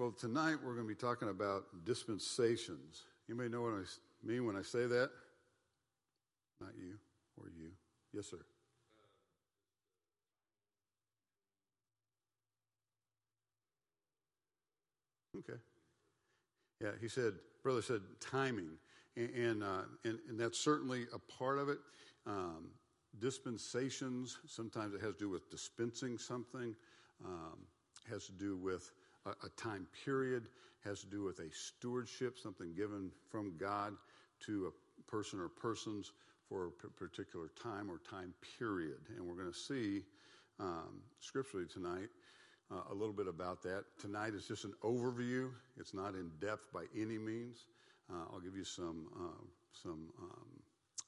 Well, tonight we're going to be talking about dispensations. You may know what I mean when I say that. Not you or you. Yes, sir. Okay. Yeah, he said, brother said timing, and and, uh, and, and that's certainly a part of it. Um, dispensations sometimes it has to do with dispensing something, um, has to do with a, a time period, has to do with a stewardship, something given from God to a person or persons for a particular time or time period, and we're going to see um, scripturally tonight uh, a little bit about that. Tonight is just an overview. It's not in depth by any means. Uh, I'll give you some uh, some um,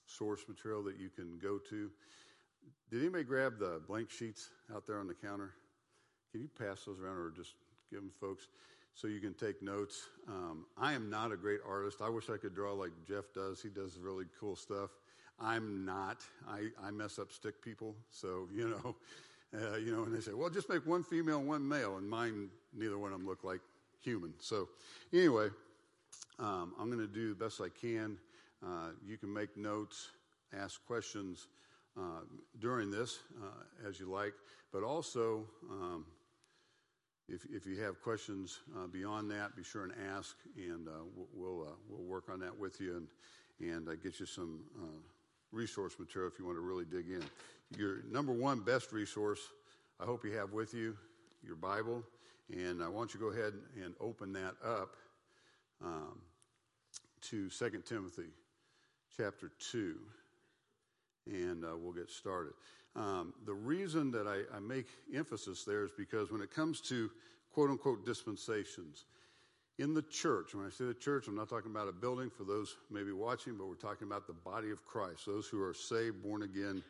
source material that you can go to. Did anybody grab the blank sheets out there on the counter? Can you pass those around or just give them folks so you can take notes? Um, I am not a great artist. I wish I could draw like Jeff does. He does really cool stuff. I'm not. I, I mess up stick people. So, you know, uh, you know, and they say, well, just make one female and one male, and mine, neither one of them look like human. So, anyway, um, I'm going to do the best I can. Uh, you can make notes, ask questions uh, during this uh, as you like, but also um, if, if you have questions uh, beyond that, be sure and ask, and uh, we'll we'll work on that with you and and get you some resource material if you want to really dig in your number one best resource, I hope you have with you your Bible. And I want you to go ahead and open that up um, to 2 Timothy chapter 2. And uh, we'll get started. Um, the reason that I, I make emphasis there is because when it comes to quote unquote dispensations, in the church, when I say the church, I'm not talking about a building for those maybe watching, but we're talking about the body of Christ, those who are saved, born again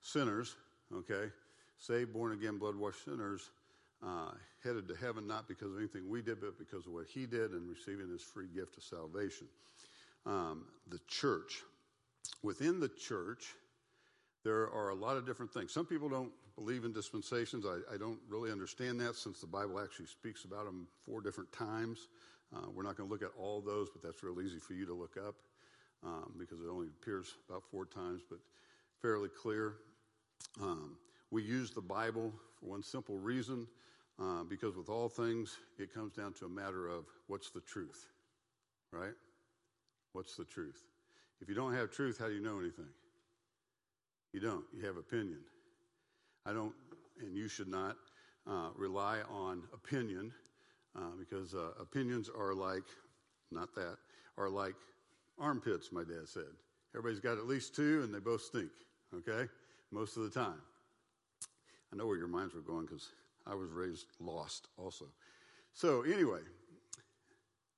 sinners, okay, saved, born again, blood washed sinners, uh, headed to heaven not because of anything we did, but because of what he did and receiving his free gift of salvation. Um, the church. Within the church, there are a lot of different things. Some people don't believe in dispensations. I, I don't really understand that since the Bible actually speaks about them four different times. Uh, we're not going to look at all those, but that's real easy for you to look up um, because it only appears about four times, but fairly clear. Um, we use the Bible for one simple reason uh, because with all things, it comes down to a matter of what's the truth, right? What's the truth? If you don't have truth, how do you know anything? You don't. You have opinion. I don't, and you should not uh, rely on opinion uh, because uh, opinions are like, not that, are like armpits, my dad said. Everybody's got at least two and they both stink, okay? most of the time. I know where your minds were going because I was raised lost also. So, anyway,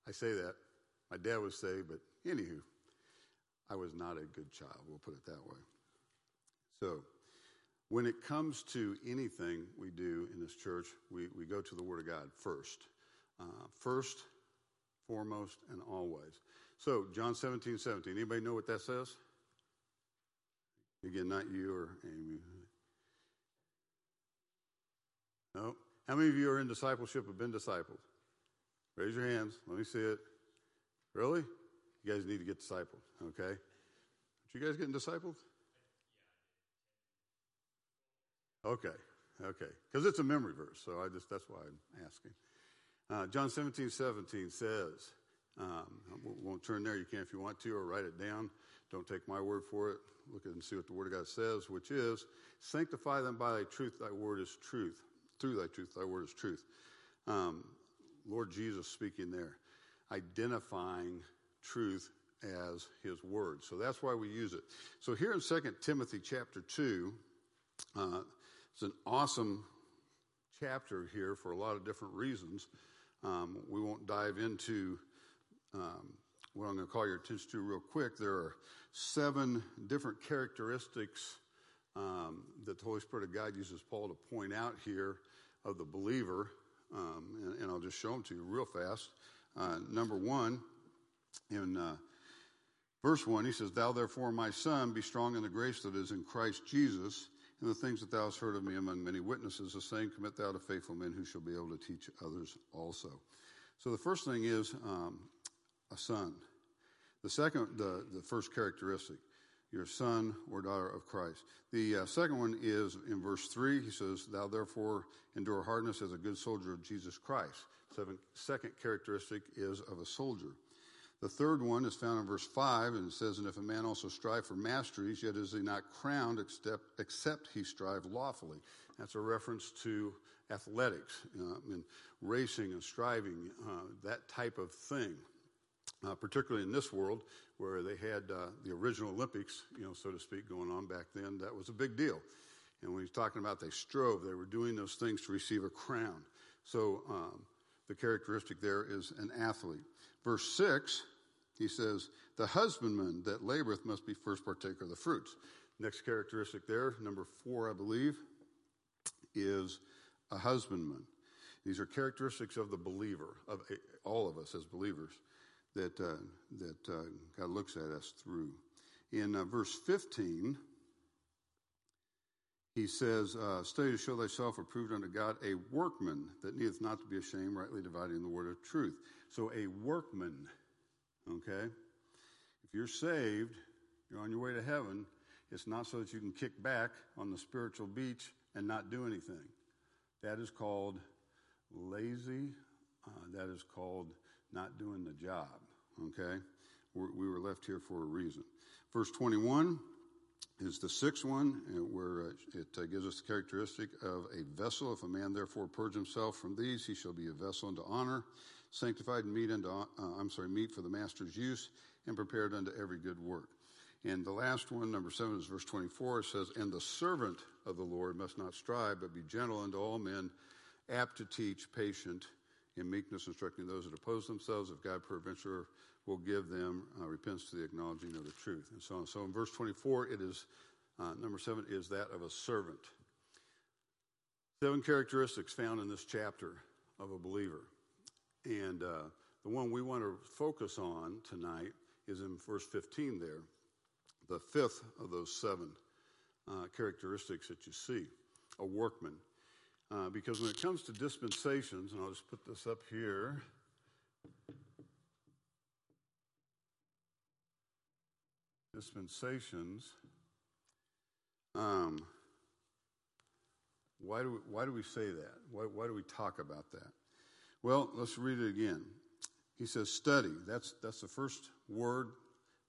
I say that. My dad was saved, but anywho, I was not a good child, we'll put it that way. So, when it comes to anything we do in this church, we, we go to the Word of God first. Uh, first, foremost, and always. So, John 17, 17. Anybody know what that says? Again, not you or Amy. No. How many of you are in discipleship have been discipled? Raise your hands. Let me see it. Really? You guys need to get discipled, okay? Aren't you guys getting discipled? Okay, okay. Because it's a memory verse, so I just that's why I'm asking. Uh, John 17, 17 says, um, won't turn there. You can if you want to, or write it down. Don't take my word for it. Look at and see what the Word of God says, which is, sanctify them by thy truth. Thy word is truth. Through thy truth, thy word is truth. Um, Lord Jesus speaking there, identifying truth as his word. So that's why we use it. So here in 2 Timothy chapter 2, uh, it's an awesome chapter here for a lot of different reasons. Um, we won't dive into um, what I'm going to call your attention to real quick. There are seven different characteristics um, that the Holy Spirit of God uses Paul to point out here of the believer, um, and, and, I'll just show them to you real fast. Uh, number one, in uh, verse one, he says, "Thou therefore, my son, be strong in the grace that is in Christ Jesus." And the things that thou hast heard of me among many witnesses, the same commit thou to faithful men who shall be able to teach others also. So the first thing is um, a son. The second, the, the first characteristic, your son or daughter of Christ. The uh, second one is in verse 3, he says, Thou therefore endure hardness as a good soldier of Jesus Christ. Seven, second characteristic is of a soldier. The third one is found in verse 5, and it says, And if a man also strive for masteries, yet is he not crowned except, except he strive lawfully. That's a reference to athletics uh, and racing and striving, uh, that type of thing. Uh, particularly in this world where they had uh, the original Olympics, you know, so to speak, going on back then, that was a big deal. And when he's talking about they strove, they were doing those things to receive a crown. So um, the characteristic there is an athlete. Verse 6, he says, The husbandman that laboreth must be first partaker of the fruits. Next characteristic there, number four, I believe, is a husbandman. These are characteristics of the believer, of all of us as believers, that, uh, that uh, God looks at us through. In uh, verse 15, he says, uh, Study to show thyself approved unto God, a workman that needeth not to be ashamed, rightly dividing the word of truth. So, a workman, okay? If you're saved, you're on your way to heaven, it's not so that you can kick back on the spiritual beach and not do anything. That is called lazy. Uh, that is called not doing the job. Okay? We're, we were left here for a reason. Verse 21 is the sixth one, uh, where uh, it uh, gives us the characteristic of a vessel. If a man therefore purge himself from these, he shall be a vessel unto honor, sanctified meet unto, uh, I'm sorry, meet for the master's use, and prepared unto every good work. And the last one, number seven, is verse 24. It says, And the servant of the Lord must not strive, but be gentle unto all men, apt to teach, patient, in meekness, instructing those that oppose themselves, if God peradventure will give them uh, repentance to the acknowledging of the truth, and so on. So in verse 24, it is, uh, number seven, is that of a servant. Seven characteristics found in this chapter of a believer. And uh, the one we want to focus on tonight is in verse 15 there the fifth of those seven uh, characteristics that you see a workman. Uh, because when it comes to dispensations, and I'll just put this up here. Dispensations. Um, why, do we, why do we say that? Why, why do we talk about that? Well, let's read it again. He says, study. That's, that's the first word,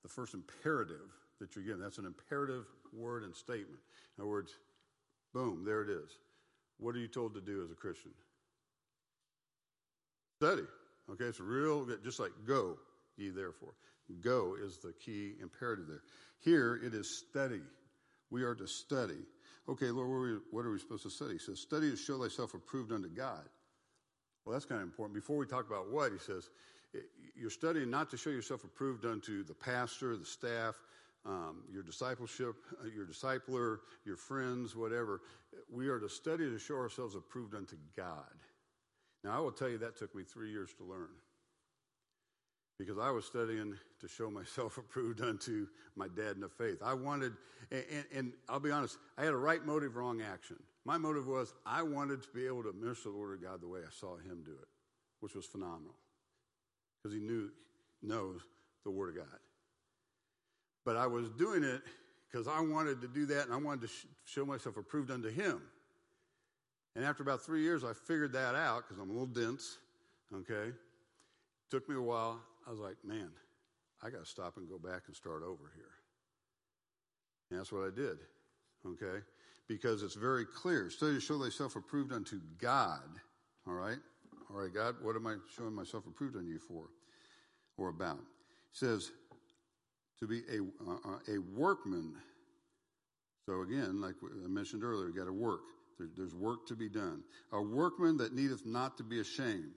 the first imperative that you're given. That's an imperative word and statement. In other words, boom, there it is. What are you told to do as a Christian? Study. Okay, it's real, just like go, ye therefore. Go is the key imperative there. Here it is study. We are to study. Okay, Lord, what are we, what are we supposed to study? He says, study to show thyself approved unto God. Well, that's kind of important. Before we talk about what, he says, you're studying not to show yourself approved unto the pastor, the staff, um, your discipleship, uh, your discipler, your friends, whatever. We are to study to show ourselves approved unto God. Now, I will tell you that took me three years to learn because I was studying to show myself approved unto my dad in the faith. I wanted, and, and, and, I'll be honest, I had a right motive, wrong action. My motive was I wanted to be able to minister the Word of God the way I saw him do it, which was phenomenal because he knew, knows the Word of God. But I was doing it because I wanted to do that and I wanted to sh- show myself approved unto Him. And after about three years, I figured that out because I'm a little dense, okay? Took me a while. I was like, man, I got to stop and go back and start over here. And that's what I did, okay? Because it's very clear. Study to show thyself approved unto God, all right? All right, God, what am I showing myself approved unto you for or about? It says, to be a, uh, a workman. So again, like I mentioned earlier, you got to work. There, there's work to be done. A workman that needeth not to be ashamed.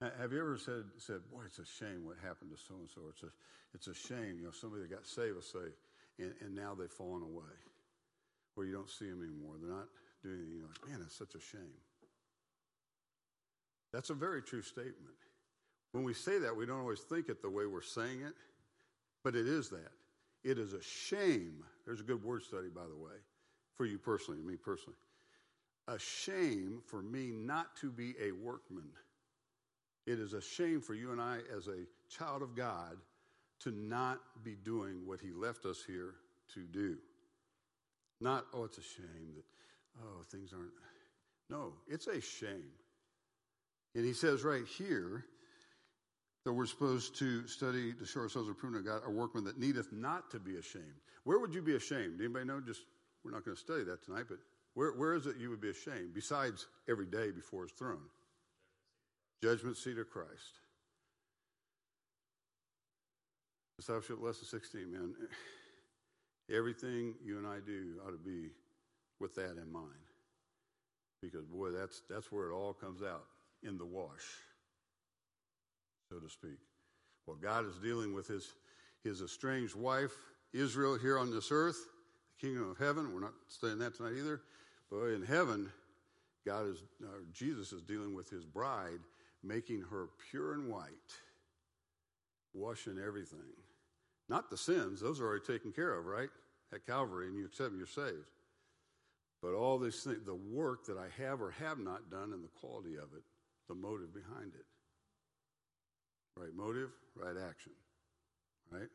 Have you ever said, said, boy, it's a shame what happened to so and so? It's a, it's a shame. You know, somebody that got saved say, and, and now they've fallen away, where you don't see them anymore. They're not doing anything. You're like, man, it's such a shame. That's a very true statement. When we say that, we don't always think it the way we're saying it. But it is that. It is a shame. There's a good word study, by the way, for you personally, me personally. A shame for me not to be a workman It is a shame for you and I, as a child of God, to not be doing what He left us here to do. Not, oh, it's a shame that, oh, things aren't. No, it's a shame. And He says right here that we're supposed to study to show ourselves approved of God, a workman that needeth not to be ashamed. Where would you be ashamed? Anybody know? Just we're not going to study that tonight, but where, where is it you would be ashamed besides every day before His throne? Judgment seat of Christ. Discipleship lesson 16, man. Everything you and I do ought to be with that in mind. Because, boy, that's, that's where it all comes out in the wash, so to speak. Well, God is dealing with his, his estranged wife, Israel, here on this earth, the kingdom of heaven. We're not studying that tonight either. But in heaven, God is, uh, Jesus is dealing with his bride, making her pure and white, washing everything. Not the sins, those are already taken care of, right? At Calvary, and you accept them, you're saved. But all these things, the work that I have or have not done and the quality of it, the motive behind it. Right motive, right action. Right?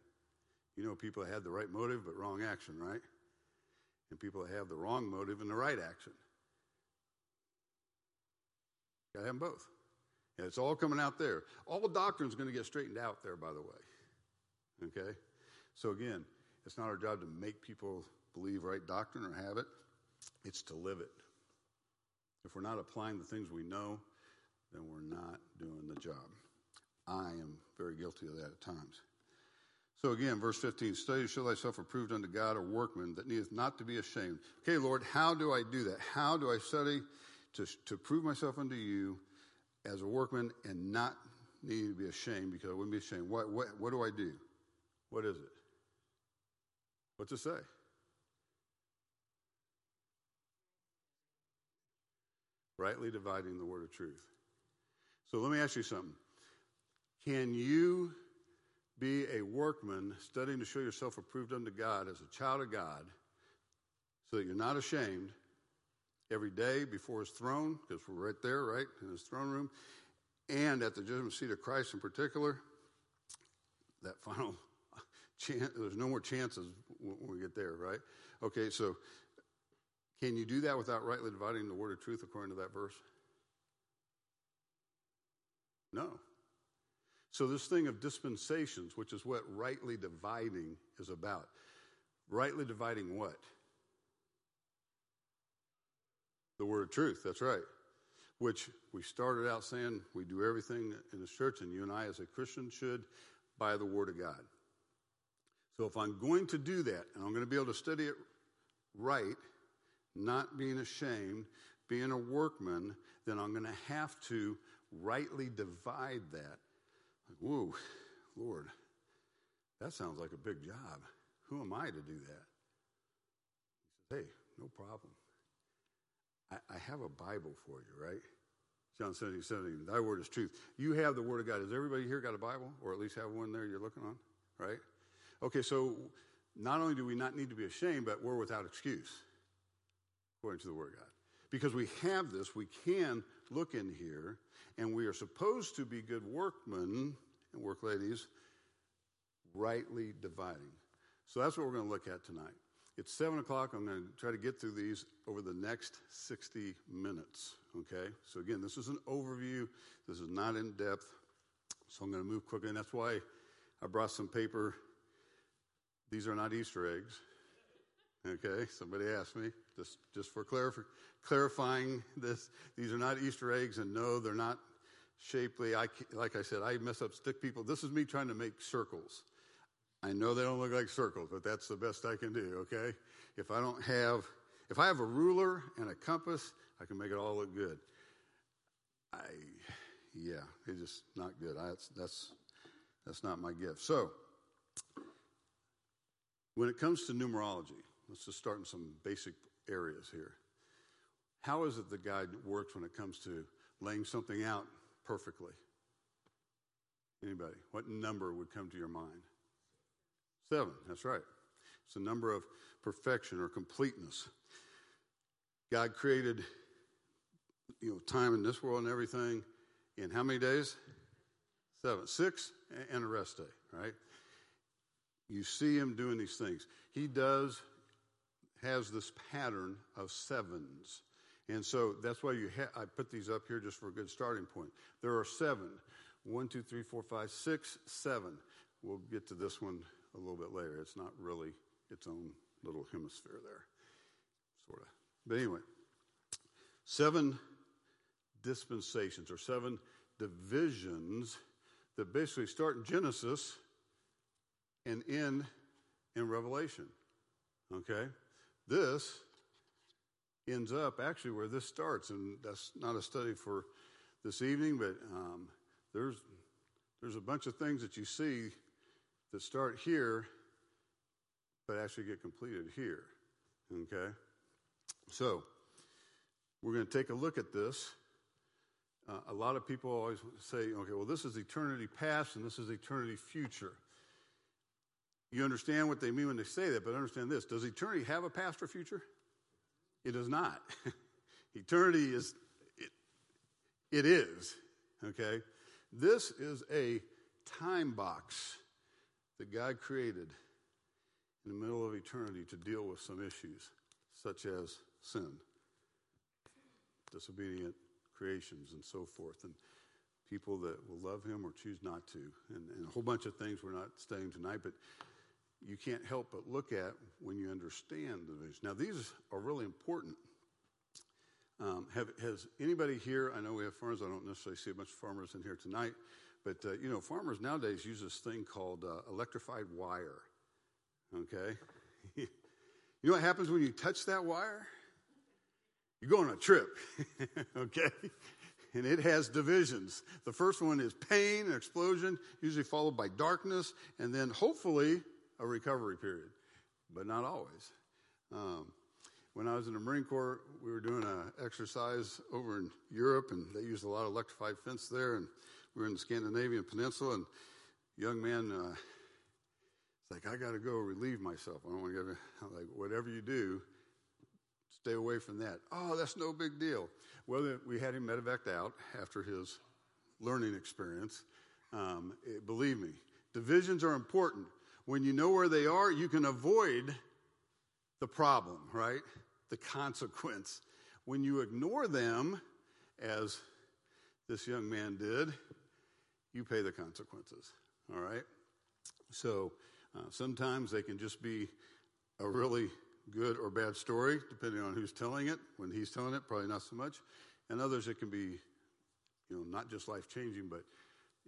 You know people that had the right motive but wrong action, right? And people that have the wrong motive and the right action. Gotta have them both. And it's all coming out there. All doctrine's going to get straightened out there, by the way. Okay? So again, it's not our job to make people believe right doctrine or have it, it's to live it. If we're not applying the things we know, then we're not doing the job. I am very guilty of that at times. So again, verse 15, study to show thyself approved unto God, a workman that needeth not to be ashamed. Okay, Lord, how do I do that? How do I study to, to prove myself unto you as a workman and not need to be ashamed because I wouldn't be ashamed? What, what, what do I do? What is it? What's it say? Rightly dividing the word of truth. So let me ask you something. Can you be a workman studying to show yourself approved unto God as a child of God so that you're not ashamed every day before his throne, because we're right there, right, in his throne room, and at the judgment seat of Christ in particular, that final chance, there's no more chances when we get there, right? Okay, so can you do that without rightly dividing the word of truth according to that verse? No. So, this thing of dispensations, which is what rightly dividing is about, rightly dividing what? The word of truth, that's right. Which we started out saying we do everything in this church, and you and I, as a Christian, should by the word of God. So if I'm going to do that, and I'm going to be able to study it right, not being ashamed, being a workman, then I'm going to have to rightly divide that. Like, whoa, Lord, that sounds like a big job. Who am I to do that? He says, hey, no problem. I, I have a Bible for you, right? John 17, 17, thy word is truth. You have the word of God. Has everybody here got a Bible? Or at least have one there you're looking on, right? Okay, so not only do we not need to be ashamed, but we're without excuse, according to the Word of God. Because we have this, we can look in here, and we are supposed to be good workmen and work ladies, rightly dividing. So that's what we're going to look at tonight. It's 7 o'clock. I'm going to try to get through these over the next 60 minutes. Okay? So, again, this is an overview. This is not in depth. So, I'm going to move quickly. And that's why I brought some paper these are not Easter eggs. Okay, somebody asked me just just for clarif- clarifying this. These are not Easter eggs, and no, they're not shapely. I like I said, I mess up stick people. This is me trying to make circles. I know they don't look like circles, but that's the best I can do. Okay, if I don't have if I have a ruler and a compass, I can make it all look good. I yeah, it's just not good. I, that's that's that's not my gift. So when it comes to numerology, let's just start in some basic areas here. How is it the guide works when it comes to laying something out perfectly? Anybody? What number would come to your mind? Seven, that's right. It's a number of perfection or completeness. God created you know time in this world and everything in how many days? Seven. Six and a rest day, right? You see him doing these things. He does, has this pattern of sevens. And so that's why you ha- I put these up here just for a good starting point. There are seven. One, two, three, four, five, six, seven. We'll get to this one a little bit later. It's not really its own little hemisphere there, sort of. But anyway, seven dispensations or seven divisions that basically start in Genesis and end in Revelation. Okay? This ends up actually where this starts, and that's not a study for this evening, but um, there's there's a bunch of things that you see that start here, but actually get completed here. Okay, so we're going to take a look at this. Uh, a lot of people always say, okay, well, this is eternity past and this is eternity future. You understand what they mean when they say that, but understand this. Does eternity have a past or future? It does not. eternity is, it, it is, okay? This is a time box that God created in the middle of eternity to deal with some issues, such as sin, disobedient creations, and so forth. And people that will love him or choose not to, and, and, a whole bunch of things we're not studying tonight, but you can't help but look at when you understand the vision. Now, these are really important. Um, have, has anybody here? I know we have farmers. I don't necessarily see a bunch of farmers in here tonight, but uh, you know, farmers nowadays use this thing called uh, electrified wire. Okay, you know what happens when you touch that wire? You go on a trip. okay, and it has divisions. The first one is pain and explosion, usually followed by darkness, and then hopefully a recovery period, but not always. Um, when I was in the Marine Corps, we were doing an exercise over in Europe, and they used a lot of electrified fence there. And we were in the Scandinavian Peninsula, and young man, uh, like I got to go relieve myself. I don't want to get like whatever you do, stay away from that. Oh, that's no big deal. Well, we had him medevaced out after his learning experience. Um, it, believe me, divisions are important. When you know where they are, you can avoid the problem, right? The consequence. When you ignore them, as this young man did, you pay the consequences, all right? So uh, sometimes they can just be a really good or bad story, depending on who's telling it. When he's telling it, probably not so much. And others, it can be, you know, not just life changing, but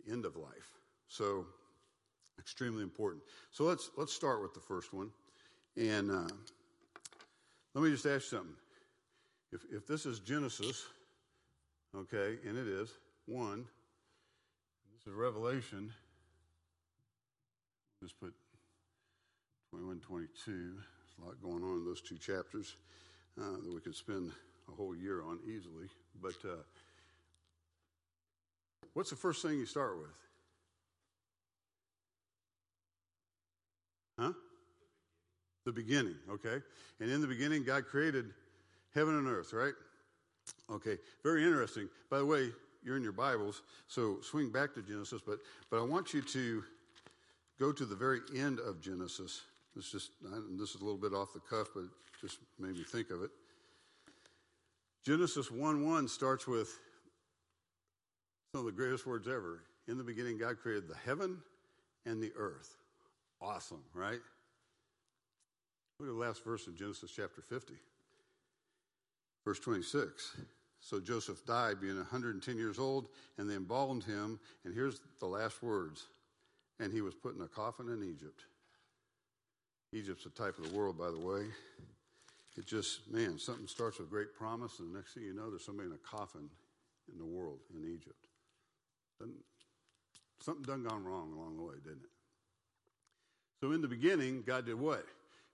end of life. So extremely important. So let's let's start with the first one, and uh, let me just ask you something. If if this is Genesis, okay, and it is one, this is Revelation. Just put 21, 22. There's a lot going on in those two chapters uh, that we could spend a whole year on easily. But uh, what's the first thing you start with? Huh? The beginning, okay? And in the beginning, God created heaven and earth, right? Okay, very interesting. By the way, you're in your Bibles, so swing back to Genesis, but, but I want you to go to the very end of Genesis. This just this is a little bit off the cuff, but just made me think of it. Genesis 1 1 starts with some of the greatest words ever. In the beginning, God created the heaven and the earth. Awesome, right? Look at the last verse in Genesis chapter 50, verse 26. So Joseph died, being 110 years old, and they embalmed him. And here's the last words. And he was put in a coffin in Egypt. Egypt's a type of the world, by the way. It just, man, something starts with great promise, and the next thing you know, there's somebody in a coffin in the world in Egypt. something done gone wrong along the way, didn't it? So in the beginning, God did what?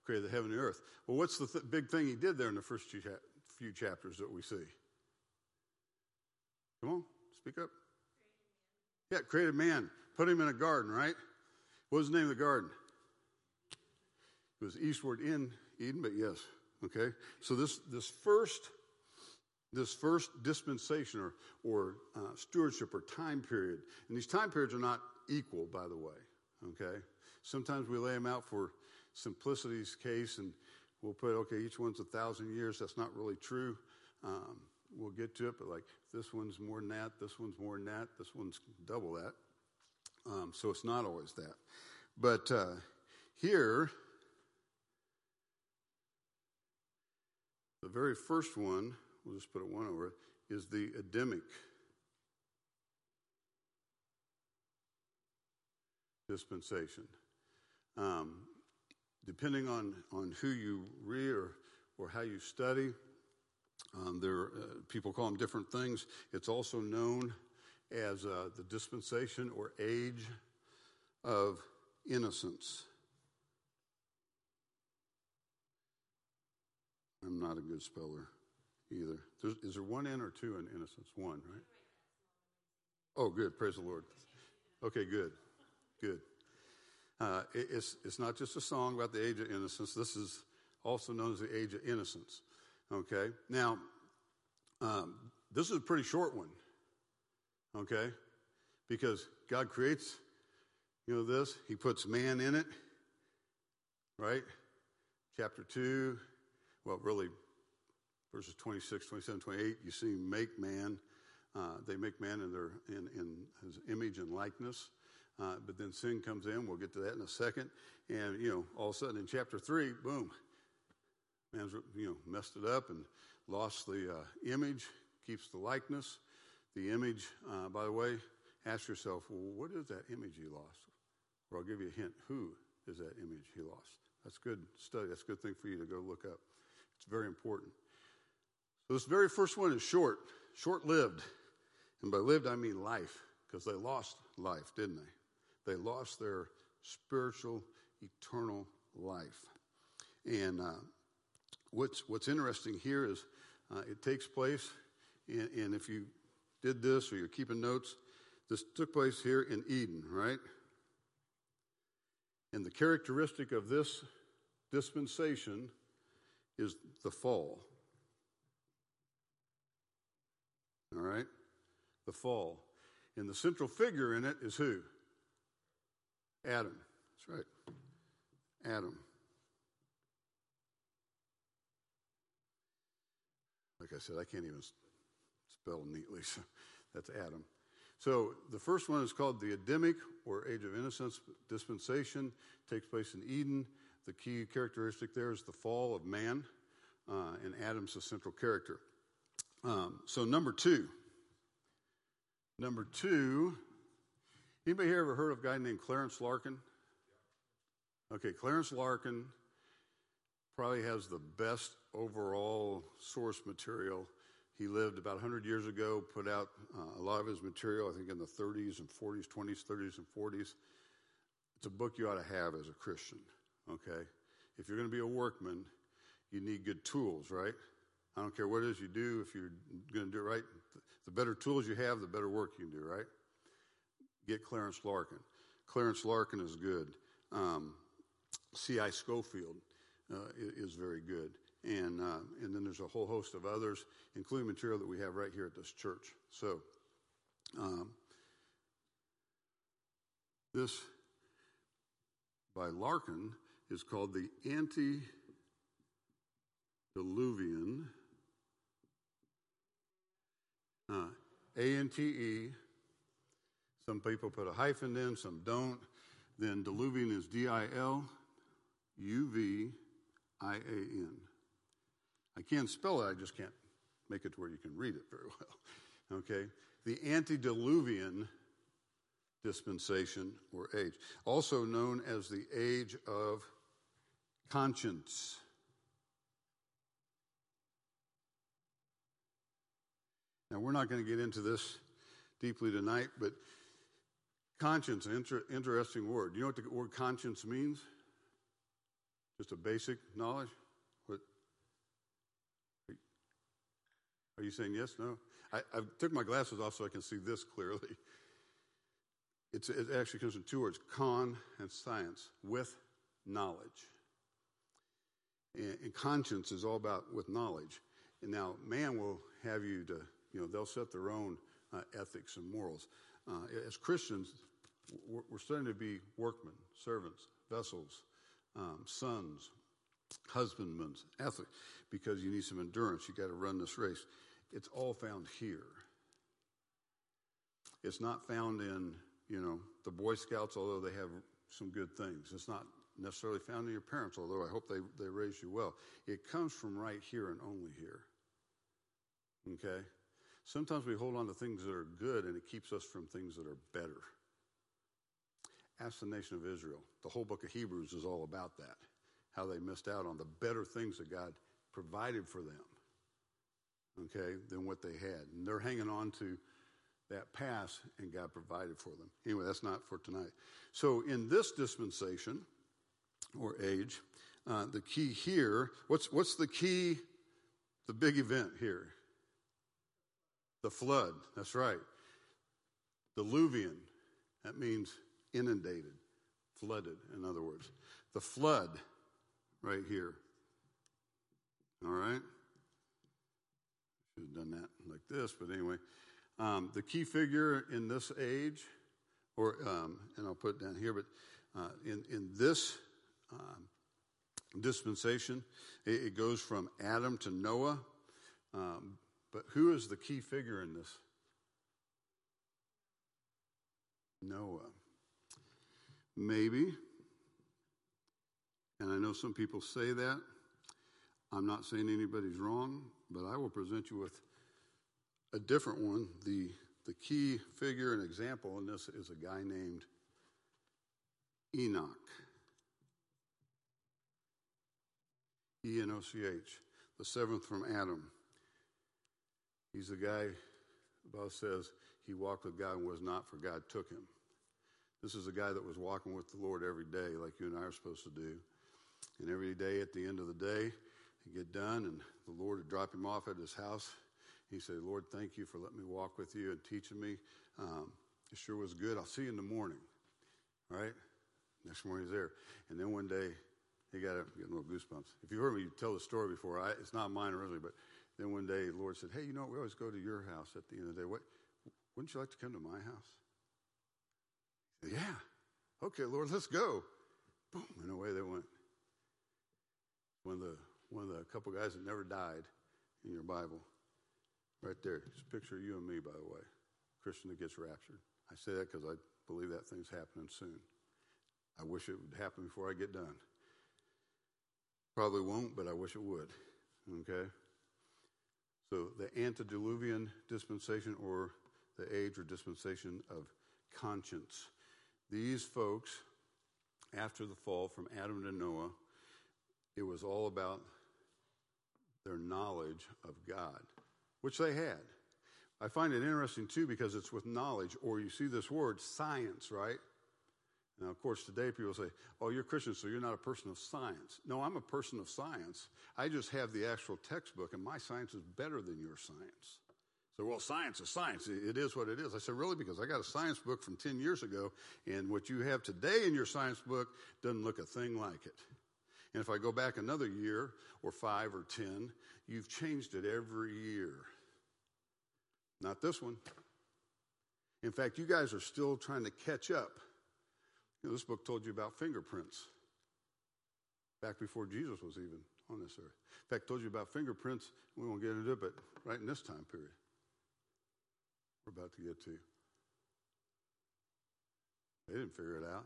Created the heaven and earth. Well, what's the th- big thing he did there in the first few chapters that we see? Come on, speak up. Yeah, created man, put him in a garden, right? What was the name of the garden? It was eastward in Eden, but yes. Okay? So this this first this first dispensation or, or uh, stewardship or time period. And these time periods are not equal, by the way, okay? Sometimes we lay them out for simplicity's case and we'll put, okay, each one's a thousand years. That's not really true. Um, we'll get to it, but like this one's more than that, this one's more than that, this one's double that. Um, so it's not always that. But uh, here, the very first one, we'll just put a one over it, is the Adamic dispensation. Um, depending on, on who you read or, or how you study, um, there, uh, people call them different things. It's also known as uh, the dispensation or age of innocence. I'm not a good speller either. There's, is there one N or two in innocence? One, right? Oh, good. Praise the Lord. Okay, good. Good. Uh, it, it's, it's not just a song about the age of innocence. This is also known as the age of innocence. Okay? Now, um, this is a pretty short one. Okay? Because God creates, you know, this, He puts man in it, right? Chapter 2, well, really, verses 26, 27, 28, you see make man. Uh, they make man in, their, in, in his image and likeness. Uh, but then sin comes in. We'll get to that in a second. And, you know, all of a sudden in chapter 3, boom, man's, you know, messed it up and lost the uh, image, keeps the likeness. The image, uh, by the way, ask yourself, well, what is that image he lost? Or I'll give you a hint. Who is that image he lost? That's good study. That's a good thing for you to go look up. It's very important. So this very first one is short, short lived. And by lived, I mean life, because they lost life, didn't they? They lost their spiritual, eternal life. And uh, what's, what's interesting here is uh, it takes place, and if you did this or you're keeping notes, this took place here in Eden, right? And the characteristic of this dispensation is the fall. All right? The fall. And the central figure in it is who? Adam. That's right. Adam. Like I said, I can't even spell neatly, so that's Adam. So the first one is called the Adamic or Age of Innocence dispensation. It takes place in Eden. The key characteristic there is the fall of man, uh, and Adam's the central character. Um, so number two. Number two. Anybody here ever heard of a guy named Clarence Larkin? Okay, Clarence Larkin probably has the best overall source material. He lived about 100 years ago, put out uh, a lot of his material, I think in the 30s and 40s, 20s, 30s, and 40s. It's a book you ought to have as a Christian, okay? If you're going to be a workman, you need good tools, right? I don't care what it is you do, if you're going to do it right, the better tools you have, the better work you can do, right? Get Clarence Larkin. Clarence Larkin is good. Um, C.I. Scofield uh, is very good. And, uh, and then there's a whole host of others, including material that we have right here at this church. So, um, this by Larkin is called the antediluvian, uh, A N T E. Some people put a hyphen in, some don't. Then diluvian is D I L U V I A N. I can't spell it, I just can't make it to where you can read it very well. Okay? The antediluvian dispensation or age, also known as the age of conscience. Now, we're not going to get into this deeply tonight, but conscience, an inter- interesting word. You know what the word conscience means? Just a basic knowledge? What? Are you saying yes? No? I, I took my glasses off so I can see this clearly. It's, it actually comes from two words con and science, with knowledge. And, and conscience is all about with knowledge. And now, man will have you to, you know, they'll set their own uh, ethics and morals. Uh, as Christians, we're, starting to be workmen, servants, vessels, um, sons, husbandmen, athletes, because you need some endurance. You got to run this race. It's all found here. It's not found in, you know, the Boy Scouts, although they have some good things. It's not necessarily found in your parents, although I hope they, they raised you well. It comes from right here and only here. Okay? Sometimes we hold on to things that are good and it keeps us from things that are better. Ask the nation of Israel. The whole book of Hebrews is all about that. How they missed out on the better things that God provided for them, okay, than what they had. And they're hanging on to that past and God provided for them. Anyway, that's not for tonight. So in this dispensation or age, uh, the key here, what's, what's the key, the big event here? The flood. That's right. Diluvian. That means inundated, flooded, in other words. The flood right here. All right? Should have done that like this, but anyway. Um, the key figure in this age, or um, and I'll put it down here, but uh, in in this um, dispensation, it, it, goes from Adam to Noah. Um, but who is the key figure in this? Noah. Maybe. And I know some people say that. I'm not saying anybody's wrong, but I will present you with a different one. The, the key figure and example in this is a guy named Enoch. E N O C H, the seventh from Adam. He's the guy, the Bible says, he walked with God and was not, for God took him. This is a guy that was walking with the Lord every day, like you and I are supposed to do. And every day at the end of the day, he'd get done, and the Lord would drop him off at his house he said, Lord, thank you for letting me walk with you and teaching me. Um, it sure was good. I'll see you in the morning. All right? Next morning he's there. And then one day, he got a, little goosebumps. If you heard me tell the story before, I, it's not mine originally, but then one day the Lord said, Hey, you know, we always go to your house at the end of the day. What, wouldn't you like to come to my house? Yeah. Okay, Lord, let's go. Boom, and away they went. One of the one of the couple guys that never died in your Bible. Right there. It's a picture of you and me, by the way. Christian that gets raptured. I say that because I believe that thing's happening soon. I wish it would happen before I get done. Probably won't, but I wish it would. Okay? So the antediluvian dispensation or the age or dispensation of conscience. These folks, after the fall from Adam to Noah, it was all about their knowledge of God which they had. I find it interesting too because it's with knowledge, or you see this word, science, right? Now, of course, today people say, oh, you're Christian, so you're not a person of science. No, I'm a person of science. I just have the actual textbook, and my science is better than your science. So, well, science is science. It is what it is. I said, really? Because I got a science book from 10 years ago, and what you have today in your science book doesn't look a thing like it. And if I go back another year or five or 10, you've changed it every year. Not this one. In fact, you guys are still trying to catch up. You know, this book told you about fingerprints back before Jesus was even on this earth. In fact, told you about fingerprints. We won't get into it, but right in this time period, we're about to get to. They didn't figure it out.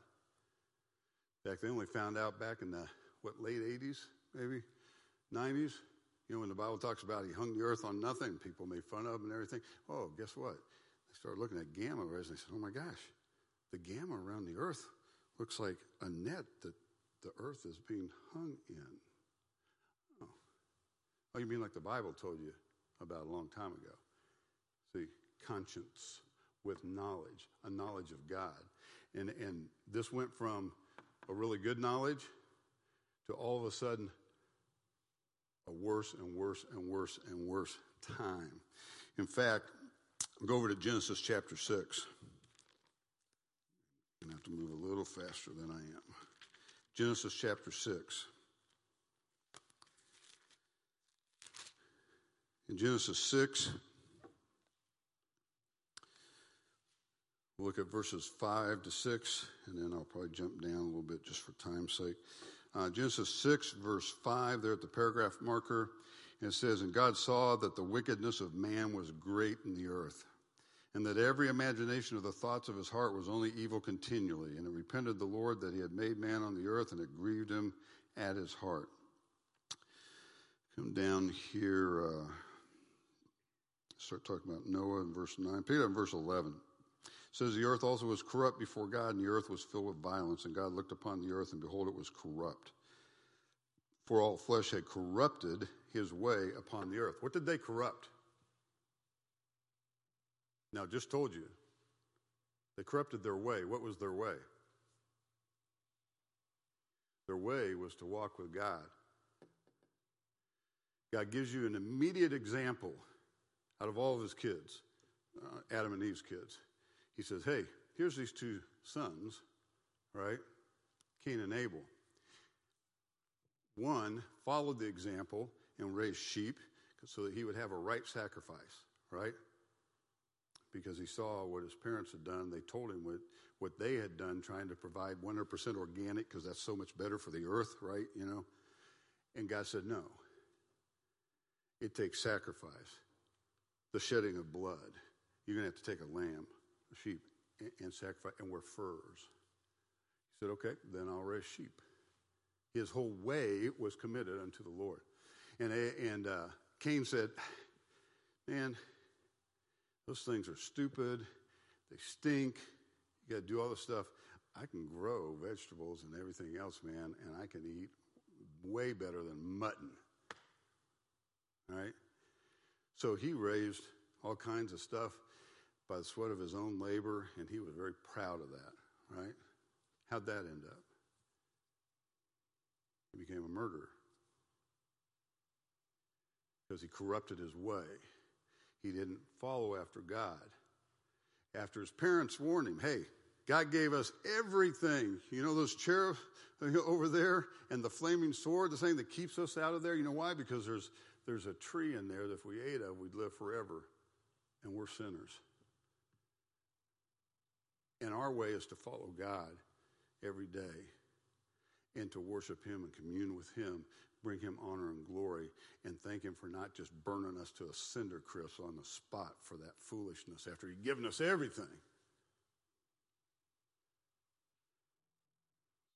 In fact, they only found out back in the what late 80s, maybe 90s. You know, when the Bible talks about he hung the earth on nothing, people made fun of him and everything. Oh, guess what? They started looking at gamma rays and they said, oh my gosh, the gamma around the earth looks like a net that the earth is being hung in. Oh, oh you mean like the Bible told you about a long time ago? See, conscience with knowledge, a knowledge of God. And, and this went from a really good knowledge to all of a sudden a worse and worse and worse and worse time. In fact, go over to Genesis chapter 6. I'm going to have to move a little faster than I am. Genesis chapter 6. In Genesis 6, we'll look at verses 5 to 6, and then I'll probably jump down a little bit just for time's sake. Uh, Genesis 6, verse 5, there at the paragraph marker, and it says, And God saw that the wickedness of man was great in the earth, and that every imagination of the thoughts of his heart was only evil continually. And it repented the Lord that he had made man on the earth, and it grieved him at his heart. Come down here, uh, start talking about Noah in verse 9. Pick up in verse 11 says the earth also was corrupt before God, and the earth was filled with violence. And God looked upon the earth, and behold, it was corrupt. For all flesh had corrupted his way upon the earth. What did they corrupt? Now, just told you. They corrupted their way. What was their way? Their way was to walk with God. God gives you an immediate example out of all of his kids, uh, Adam and Eve's kids he says, Hey, here's these two sons, right? Cain and Abel. One followed the example and raised sheep so that he would have a right sacrifice, right? Because he saw what his parents had done. They told him what, what they had done, trying to provide 100% organic because that's so much better for the earth, right? You know? And God said, No. It takes sacrifice, the shedding of blood. You're going to have to take a lamb sheep and sacrifice, and wear furs. He said, Okay, then I'll raise sheep. His whole way was committed unto the Lord. And, and uh, Cain said, Man, those things are stupid. They stink. You got to do all this stuff. I can grow vegetables and everything else, man, and I can eat way better than mutton. All right? So he raised all kinds of stuff by the sweat of his own labor, and he was very proud of that, right? How'd that end up? He became a murderer because he corrupted his way. He didn't follow after God. After his parents warned him, hey, God gave us everything. You know those cherubs over there and the flaming sword, the thing that keeps us out of there? You know why? Because there's, there's a tree in there that if we ate of, we'd live forever. And we're sinners. And our way is to follow God every day and to worship Him and commune with Him, bring Him honor and glory, and thank Him for not just burning us to a cinder crisp on the spot for that foolishness after He'd given us everything.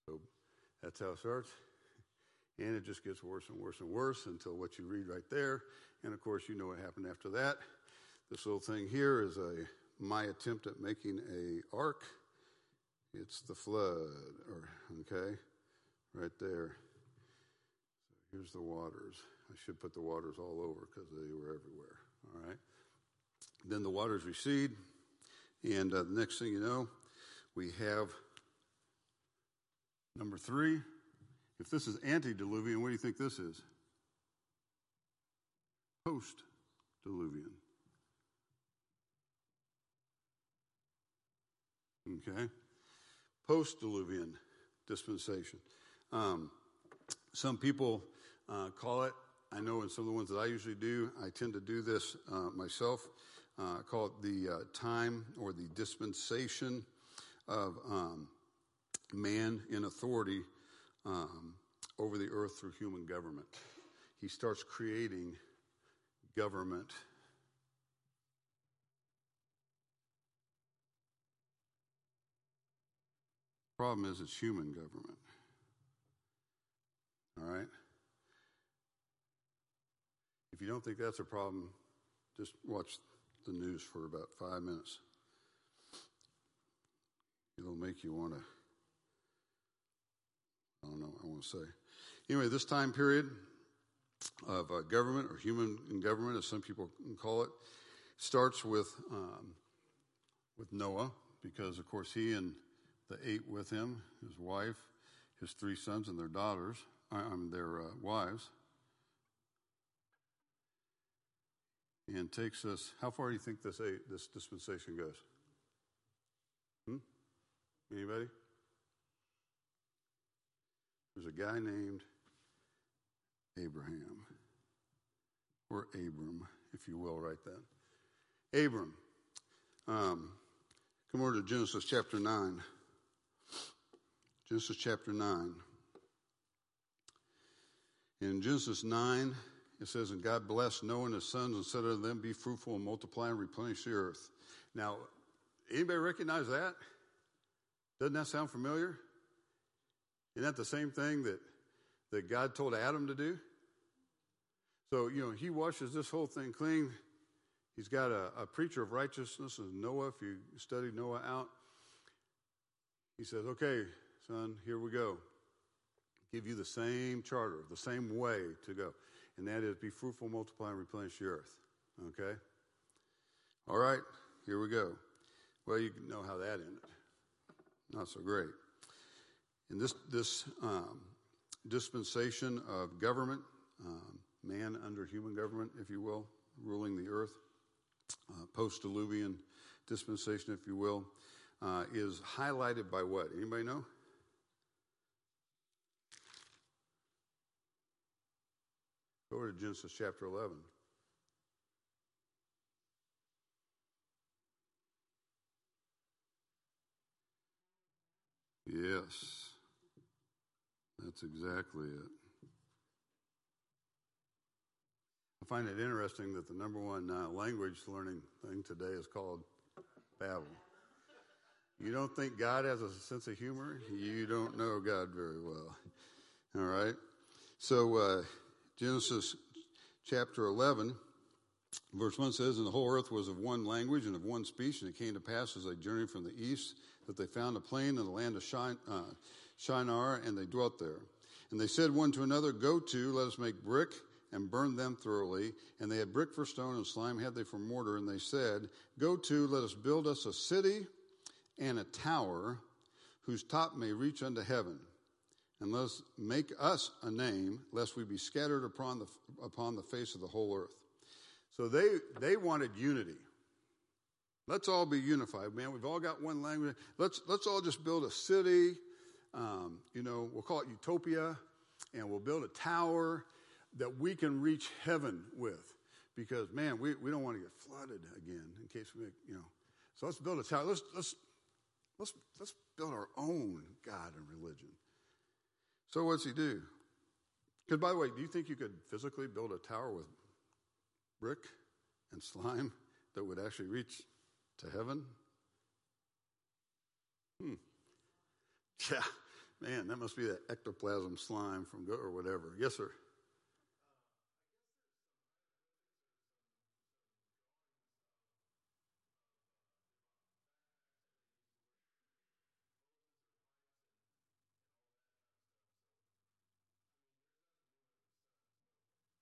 So that's how it starts. And it just gets worse and worse and worse until what you read right there. And of course, you know what happened after that. This little thing here is a my attempt at making a ark. It's the flood, or okay, right there. So here's the waters. I should put the waters all over because they were everywhere. All right. Then the waters recede, and uh, the next thing you know, we have number three. If this is antediluvian, what do you think this is? Post diluvian. Okay? Post diluvian dispensation. Um, some people uh, call it, I know in some of the ones that I usually do, I tend to do this uh, myself, uh, call it the uh, time or the dispensation of um, man in authority um, over the earth through human government. He starts creating government Problem is, it's human government. All right? If you don't think that's a problem, just watch the news for about five minutes. It'll make you want to, I don't know what I want to say. Anyway, this time period of uh, government or human government, as some people call it, starts with um, with Noah because, of course, he and the eight with him, his wife, his three sons, and their daughters, I mean, their uh, wives. And takes us, how far do you think this, eight, this dispensation goes? Hmm? Anybody? There's a guy named Abraham, or Abram, if you will, right then. Abram. Um, come over to Genesis chapter 9. Genesis chapter 9. In Genesis 9, it says, And God blessed Noah and his sons and said unto them, Be fruitful and multiply and replenish the earth. Now, anybody recognize that? Doesn't that sound familiar? Isn't that the same thing that, that God told Adam to do? So, you know, he washes this whole thing clean. He's got a, a preacher of righteousness, and Noah, if you study Noah out, he says, Okay, son, here we go. Give you the same charter, the same way to go. And that is be fruitful, multiply, and replenish the earth. Okay? All right, here we go. Well, you know how that ended. Not so great. In this, this um, dispensation of government, um, man under human government, if you will, ruling the earth, uh, post diluvian dispensation, if you will, uh, is highlighted by what? Anybody know? Go to Genesis chapter 11. Yes, that's exactly it. I find it interesting that the number one uh, language learning thing today is called Babbel. You don't think God has a sense of humor? You don't know God very well. All right? So, uh, Genesis chapter 11, verse 1 says, And the whole earth was of one language and of one speech, and it came to pass as they journeyed from the east that they found a plain in the land of uh, Shinar, and they dwelt there. And they said one to another, Go to, let us make brick and burn them thoroughly. And they had brick for stone and slime had they for mortar. And they said, Go to, let us build us a city and a tower whose top may reach unto heaven. And let us make us a name, lest we be scattered upon the, upon the face of the whole earth. So they, they wanted unity. Let's all be unified, man. We've all got one language. Let's, let's all just build a city. Um, you know, we'll call it utopia, and we'll build a tower that we can reach heaven with. Because, man, we, we don't want to get flooded again in case we you know. So let's build a tower. Let's, let's, let's, let's build our own God and religion. So what's he do? Because, by the way, do you think you could physically build a tower with brick and slime that would actually reach to heaven? Hmm. Yeah, man, that must be that ectoplasm slime from go or whatever. Yes, sir.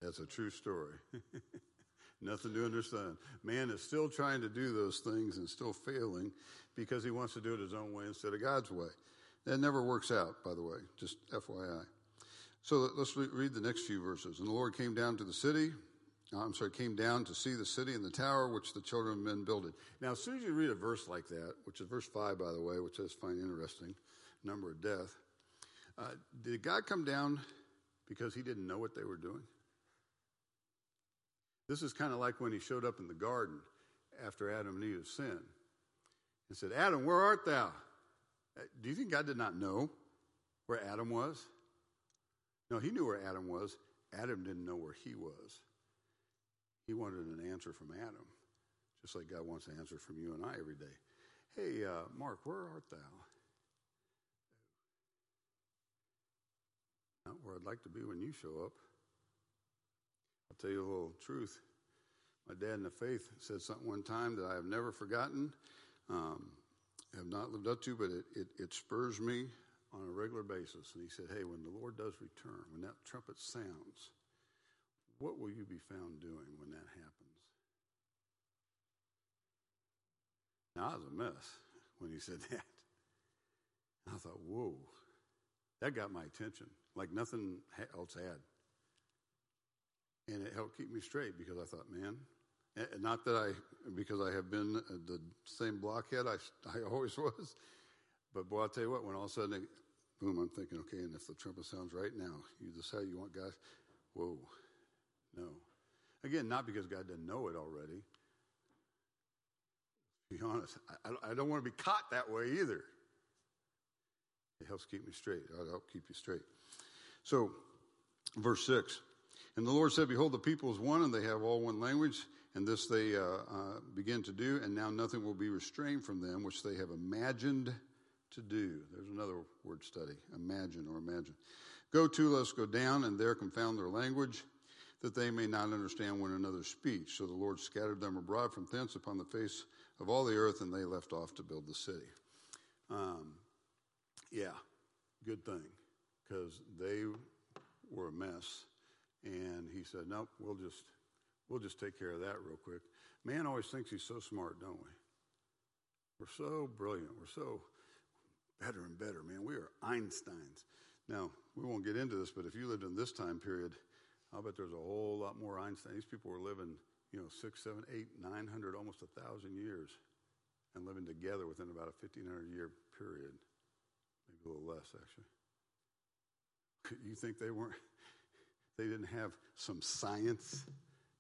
That's a true story. Nothing to understand. Man is still trying to do those things and still failing because he wants to do it his own way instead of God's way. That never works out, by the way, just FYI. So let's read the next few verses. And the Lord came down to the city. Uh, I'm sorry, came down to see the city and the tower which the children of men builded. Now, as soon as you read a verse like that, which is verse 5, by the way, which I find interesting, number of death, uh, did God come down because he didn't know what they were doing? This is kind of like when he showed up in the garden after Adam knew Eve sin and said, Adam, where art thou? Uh, do you think God did not know where Adam was? No, he knew where Adam was. Adam didn't know where he was. He wanted an answer from Adam, just like God wants an answer from you and I every day. Hey, uh, Mark, where art thou? Not where I'd like to be when you show up. I'll tell you a little truth. My dad in the faith said something one time that I have never forgotten, um, have not lived up to, but it, it, it spurs me on a regular basis. And he said, Hey, when the Lord does return, when that trumpet sounds, what will you be found doing when that happens? Now, I was a mess when he said that. I thought, whoa, that got my attention like nothing else had. And it helped keep me straight because I thought, man, not that I, because I have been uh, the same blockhead I, I always was, but boy, I'll tell you what, when all of a sudden, it, boom, I'm thinking, okay, and if the trumpet sounds right now, you decide you want guys, whoa, no. Again, not because God didn't know it already. To be honest, I, I don't want to be caught that way either. It helps keep me straight. I'll help keep you straight. So, verse 6 And the Lord said, Behold, the people is one, and they have all one language, and this they uh, uh, begin to do, and now nothing will be restrained from them, which they have imagined to do. There's another word study imagine or imagine. Go to, let us go down, and there confound their language, that they may not understand one another's speech. So the Lord scattered them abroad from thence upon the face of all the earth, and they left off to build the city. Um, yeah, good thing, because they were a mess. And he said, Nope, we'll just we'll just take care of that real quick. Man always thinks he's so smart, don't we? We're so brilliant. We're so better and better, man. We are Einsteins. Now, we won't get into this, but if you lived in this time period, I'll bet there's a whole lot more Einstein. These people were living, you know, six, seven, eight, nine hundred, almost a thousand years, and living together within about a fifteen hundred year period, maybe a little less actually. You think they weren't? They didn't have some science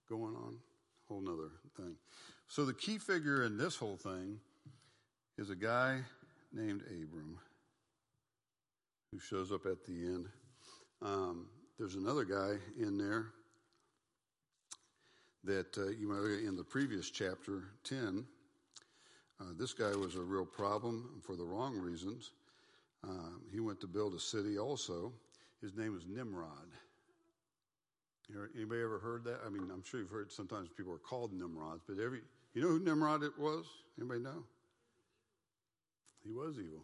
going on. Whole nother thing. So the key figure in this whole thing is a guy named Abram who shows up at the end. Um, there's another guy in there that uh, you might in the previous chapter 10. Uh, this guy was a real problem for the wrong reasons. Uh, he went to build a city also. His name was Nimrod. Anybody ever heard that? I mean, I'm sure you've heard sometimes people are called Nimrods, but every you know who Nimrod it was? Anybody know? He was evil.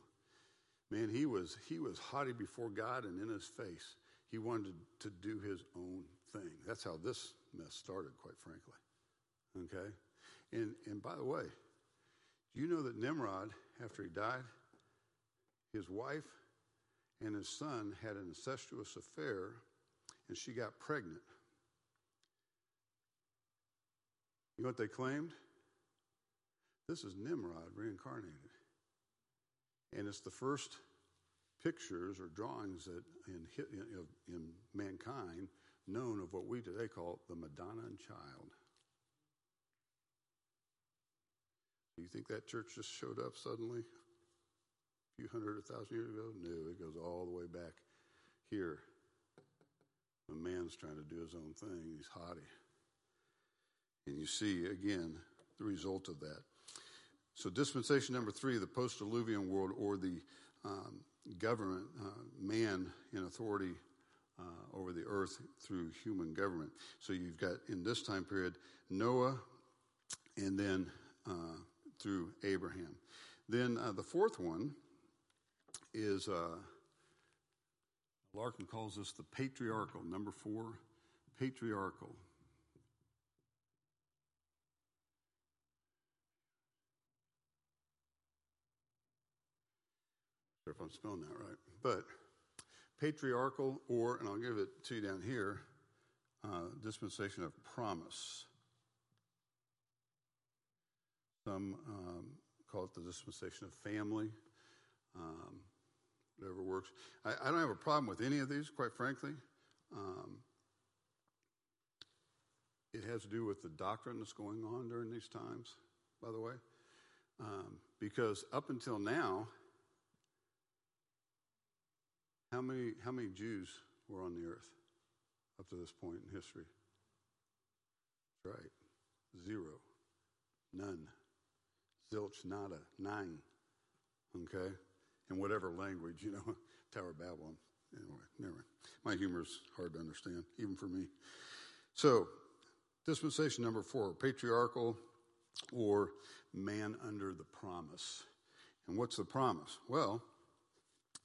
Man, he was he was haughty before God and in his face. He wanted to do his own thing. That's how this mess started, quite frankly. Okay? And and by the way, do you know that Nimrod, after he died, his wife and his son had an incestuous affair and she got pregnant. You know what they claimed? This is Nimrod reincarnated. And it's the first pictures or drawings that in, in, in mankind known of what we today call the Madonna and Child. Do you think that church just showed up suddenly? A few hundred, a thousand years ago? No, it goes all the way back here. A man's trying to do his own thing, he's haughty. And you see, again, the result of that. So, dispensation number three, the post diluvian world or the um, government, uh, man in authority uh, over the earth through human government. So, you've got in this time period Noah and then uh, through Abraham. Then uh, the fourth one is uh, Larkin calls this the patriarchal, number four, patriarchal. If I'm spelling that right, but patriarchal, or, and I'll give it to you down here, uh, dispensation of promise. Some um, call it the dispensation of family. Um, whatever works. I, I, don't have a problem with any of these, quite frankly. Um, it has to do with the doctrine that's going on during these times, by the way. Um, because up until now, how many, how many Jews were on the earth up to this point in history? That's right. Zero. None. Zilch, nada, nine. Okay? in whatever language, you know, Tower of Babylon. Anyway, never mind. My humor is hard to understand, even for me. So, dispensation number four patriarchal or man under the promise. And what's the promise? Well,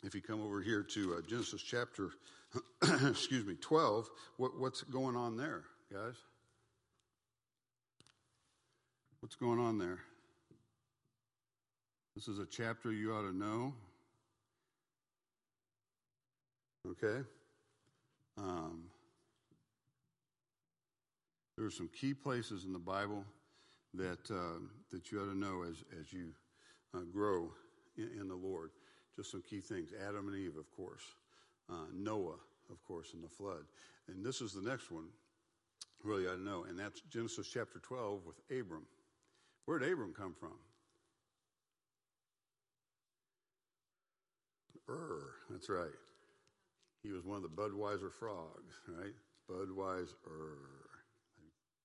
if you come over here to uh, Genesis chapter, excuse me, 12, what, what's going on there, guys? What's going on there? This is a chapter you ought to know. Okay? Um, there are some key places in the Bible that, uh, that you ought to know as, as you uh, grow in, in, the Lord. Just some key things. Adam and Eve, of course. Uh, Noah, of course, and the flood. And this is the next one. really to know. And that's Genesis chapter 12 with Abram. Where did Abram come from? Ur, that's right. He was one of the Budweiser frogs, right? Budweiser.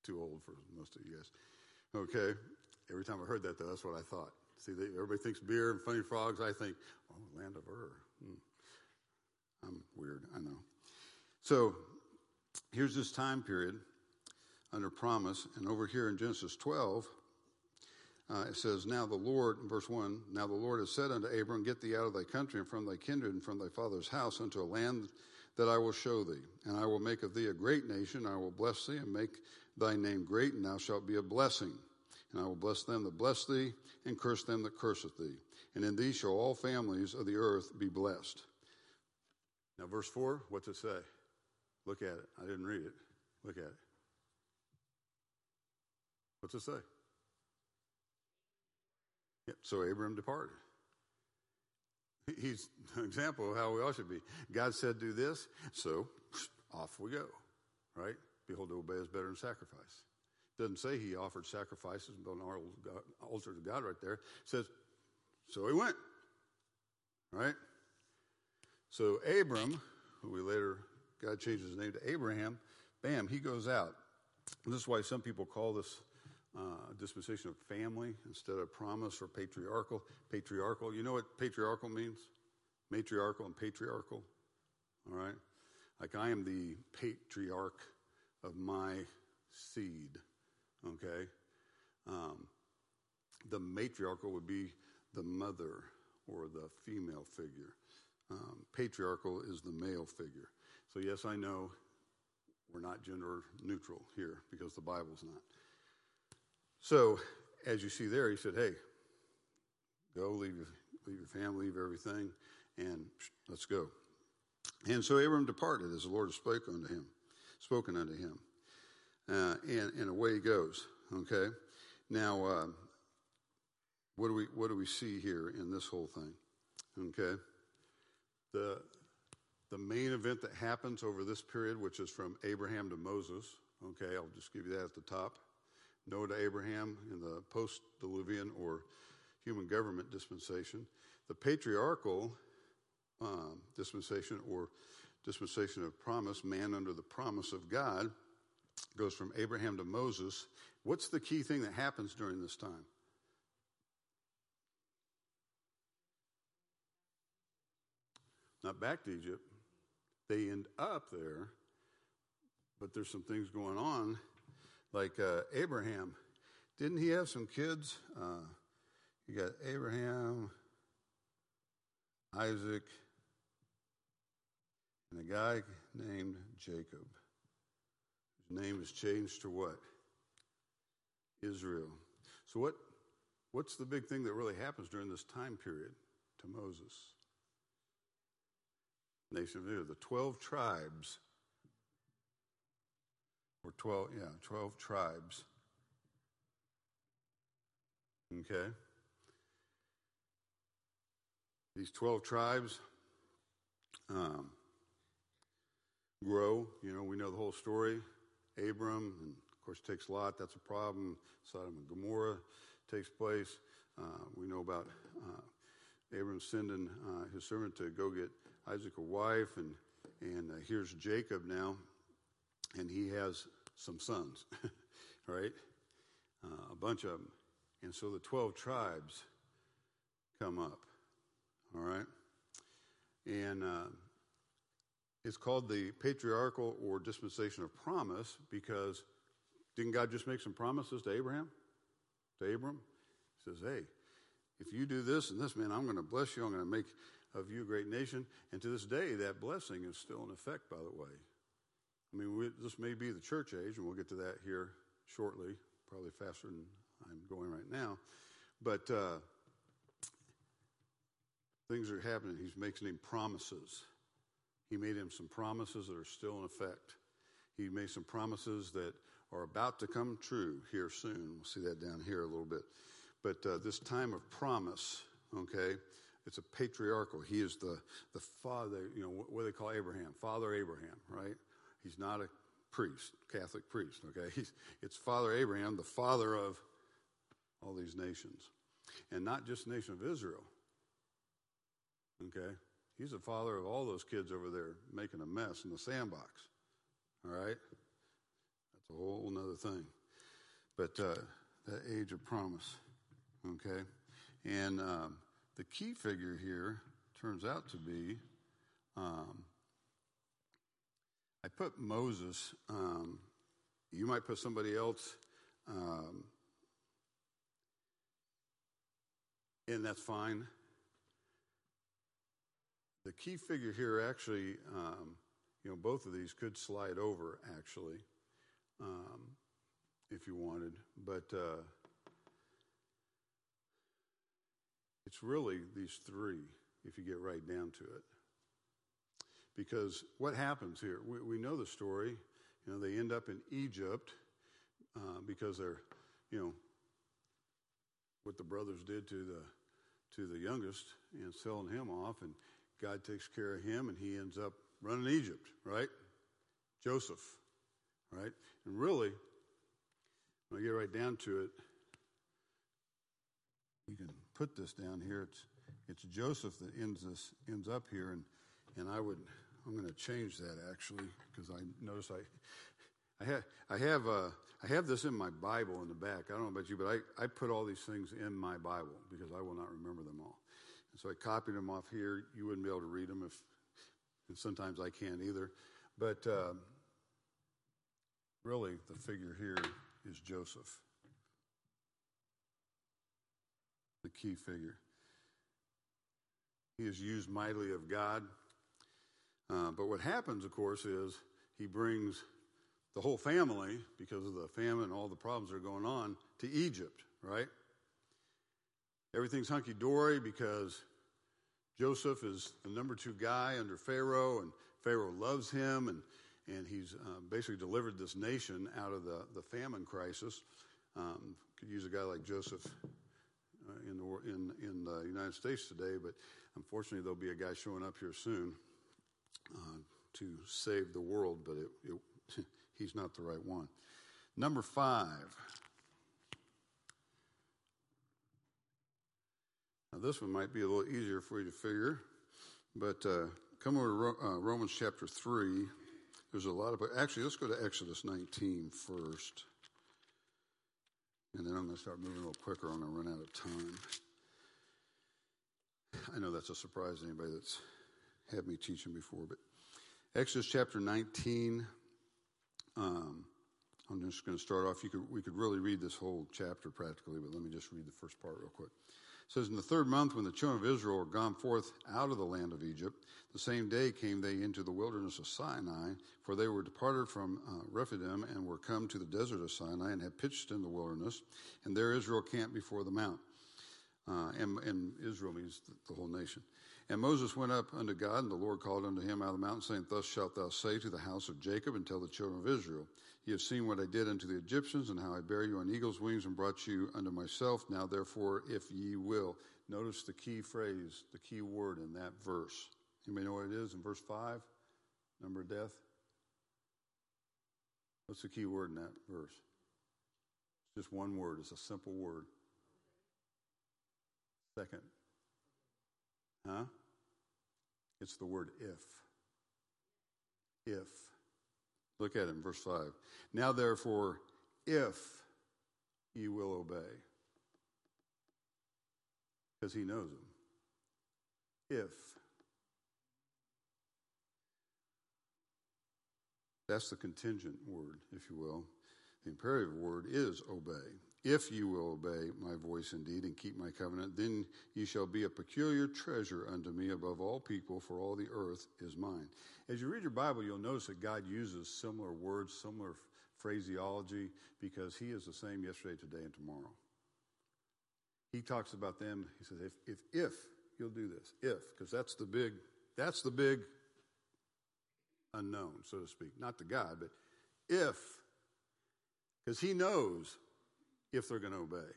Too old for most of you guys. Okay. Every time I heard that, though, that's what I thought. See, they, everybody thinks beer and funny frogs. I think, oh, land of Ur. Hmm. I'm weird, I know. So here's this time period under promise. And over here in Genesis 12, uh, it says, Now the Lord, verse 1, Now the Lord has said unto Abram, Get thee out of thy country and from thy kindred and from thy father's house unto a land that I will show thee. And I will make of thee a great nation. I will bless thee and make thy name great, and thou shalt be a blessing. And I will bless them that bless thee, and curse them that curseth thee. And in thee shall all families of the earth be blessed. Now, verse 4, what's it say? Look at it. I didn't read it. Look at it. What's it say? Yep, so Abram departed. He's an example of how we all should be. God said, do this, so off we go, right? Behold, to obey is better than sacrifice. Doesn't say he offered sacrifices and built an altar to God right there. It says, so he went, right? So Abram, who we later, God changed his name to Abraham, bam, he goes out. And this is why some people call this uh, dispensation of family instead of promise or patriarchal. Patriarchal, you know what patriarchal means? Matriarchal and patriarchal. All right? Like I am the patriarch of my seed. Okay? Um, the matriarchal would be the mother or the female figure. Um, patriarchal is the male figure. So, yes, I know we're not gender neutral here because the Bible's not. So, as you see there, he said, Hey, go, leave your, leave your family, leave everything, and let's go. And so Abram departed as the Lord spoke unto him, spoken unto him. Uh, and, and away he goes. Okay? Now, uh, what do we what do we see here in this whole thing? Okay, the the main event that happens over this period, which is from Abraham to Moses. Okay, I'll just give you that at the top. Noah to Abraham in the post Diluvian or human government dispensation. The patriarchal um, dispensation or dispensation of promise, man under the promise of God, goes from Abraham to Moses. What's the key thing that happens during this time? Not back to Egypt. They end up there, but there's some things going on like uh, Abraham. Didn't he have some kids? Uh, you got Abraham, Isaac, and a guy named Jacob. Name is changed to what? Israel. So what? What's the big thing that really happens during this time period to Moses? Nation of Israel, the twelve tribes or 12, yeah, 12 tribes. Okay? These 12 tribes um, grow. You know, we know the whole story. Abram, and of course, takes Lot. That's a problem. Sodom and Gomorrah takes place. Uh, we know about uh, Abram sending uh, his servant to go get Isaac a wife, and and uh, here's Jacob now and he has some sons, right? Uh, a bunch of them. And so the 12 tribes come up, all right? And uh, it's called the patriarchal or dispensation of promise because didn't God just make some promises to Abraham? To Abram? He says, hey, if you do this and this, man, I'm going to bless you. I'm going to make of you a great nation. And to this day, that blessing is still in effect, by the way. I mean, we, this may be the church age, and we'll get to that here shortly, probably faster than I'm going right now. But uh, things are happening. He's making him promises. He made him some promises that are still in effect. He made some promises that are about to come true here soon. We'll see that down here a little bit. But uh, this time of promise, okay, it's a patriarchal. He is the, the father, you know, what do they call Abraham? Father Abraham, right? He's not a priest, Catholic priest, okay? He's, it's Father Abraham, the father of all these nations. And not just the nation of Israel, okay? He's the father of all those kids over there making a mess in the sandbox, all right? That's a whole other thing. But uh, that age of promise, okay? And um, the key figure here turns out to be um, I put Moses. Um, you might put somebody else, um, and that's fine. The key figure here, actually, um, you know, both of these could slide over, actually, um, if you wanted, but uh, it's really these three, if you get right down to it. Because what happens here? We, we know the story. You know, they end up in Egypt uh, because they're, you know, what the brothers did to the to the youngest and selling him off, and God takes care of him, and he ends up running Egypt, right? Joseph, right? And really, when I get right down to it, you can put this down here. It's it's Joseph that ends this ends up here, and and I would I'm going to change that actually because I notice I, I have, I have, uh, I have this in my Bible in the back. I don't know about you, but I, I put all these things in my Bible because I will not remember them all. And so I copied them off here. You wouldn't be able to read them if, and sometimes I can't either. But uh, really, the figure here is Joseph, the key figure. He is used mightily of God uh, but what happens, of course, is he brings the whole family, because of the famine and all the problems that are going on, to Egypt, right? Everything's hunky dory because Joseph is the number two guy under Pharaoh, and Pharaoh loves him, and, and he's uh, basically delivered this nation out of the, the famine crisis. Um, could use a guy like Joseph uh, in, the, in, in the United States today, but unfortunately, there'll be a guy showing up here soon uh, to save the world, but it, it, he's not the right one. Number five. Now, this one might be a little easier for you to figure, but uh, come over to Ro- uh, Romans chapter 3. There's a lot of, but actually, let's go to Exodus 19 first. And then I'm going to start moving a little quicker. I'm going to run out of time. I know that's a surprise to anybody that's had me teaching before. But Exodus chapter 19, um, I'm just going to start off. You could, we could really read this whole chapter practically, but let me just read the first part real quick. Says, In the third month, when the children of Israel were gone forth out of the land of Egypt, the same day came they into the wilderness of Sinai, for they were departed from uh, Rephidim and were come to the desert of Sinai and had pitched in the wilderness, and there Israel camped before the mount. Uh, and, and, Israel means the, the, whole nation. And Moses went up unto God, and the Lord called unto him out of the mountain, saying, Thus shalt thou say to the house of Jacob, and tell the children of Israel, Ye have seen what I did unto the Egyptians, and how I bare you on eagle's wings, and brought you unto myself. Now therefore, if ye will. Notice the key phrase, the key word in that verse. You may know what it is in verse 5? Number of death? What's the key word in that verse? It's just one word, it's a simple word. Second. Huh? It's the word if. If. Look at it in verse 5. Now, therefore, if ye will obey. Because he knows them. If. That's the contingent word, if you will. The imperative word is obey. If you will obey my voice indeed and keep my covenant, then ye shall be a peculiar treasure unto me above all people, for all the earth is mine. As you read your Bible, you'll notice that God uses similar words, similar phraseology, because He is the same yesterday, today, and tomorrow. He talks about them. He says, "If if if you'll do this, if because that's the big that's the big unknown, so to speak. Not the God, but if because He knows if they're going to obey.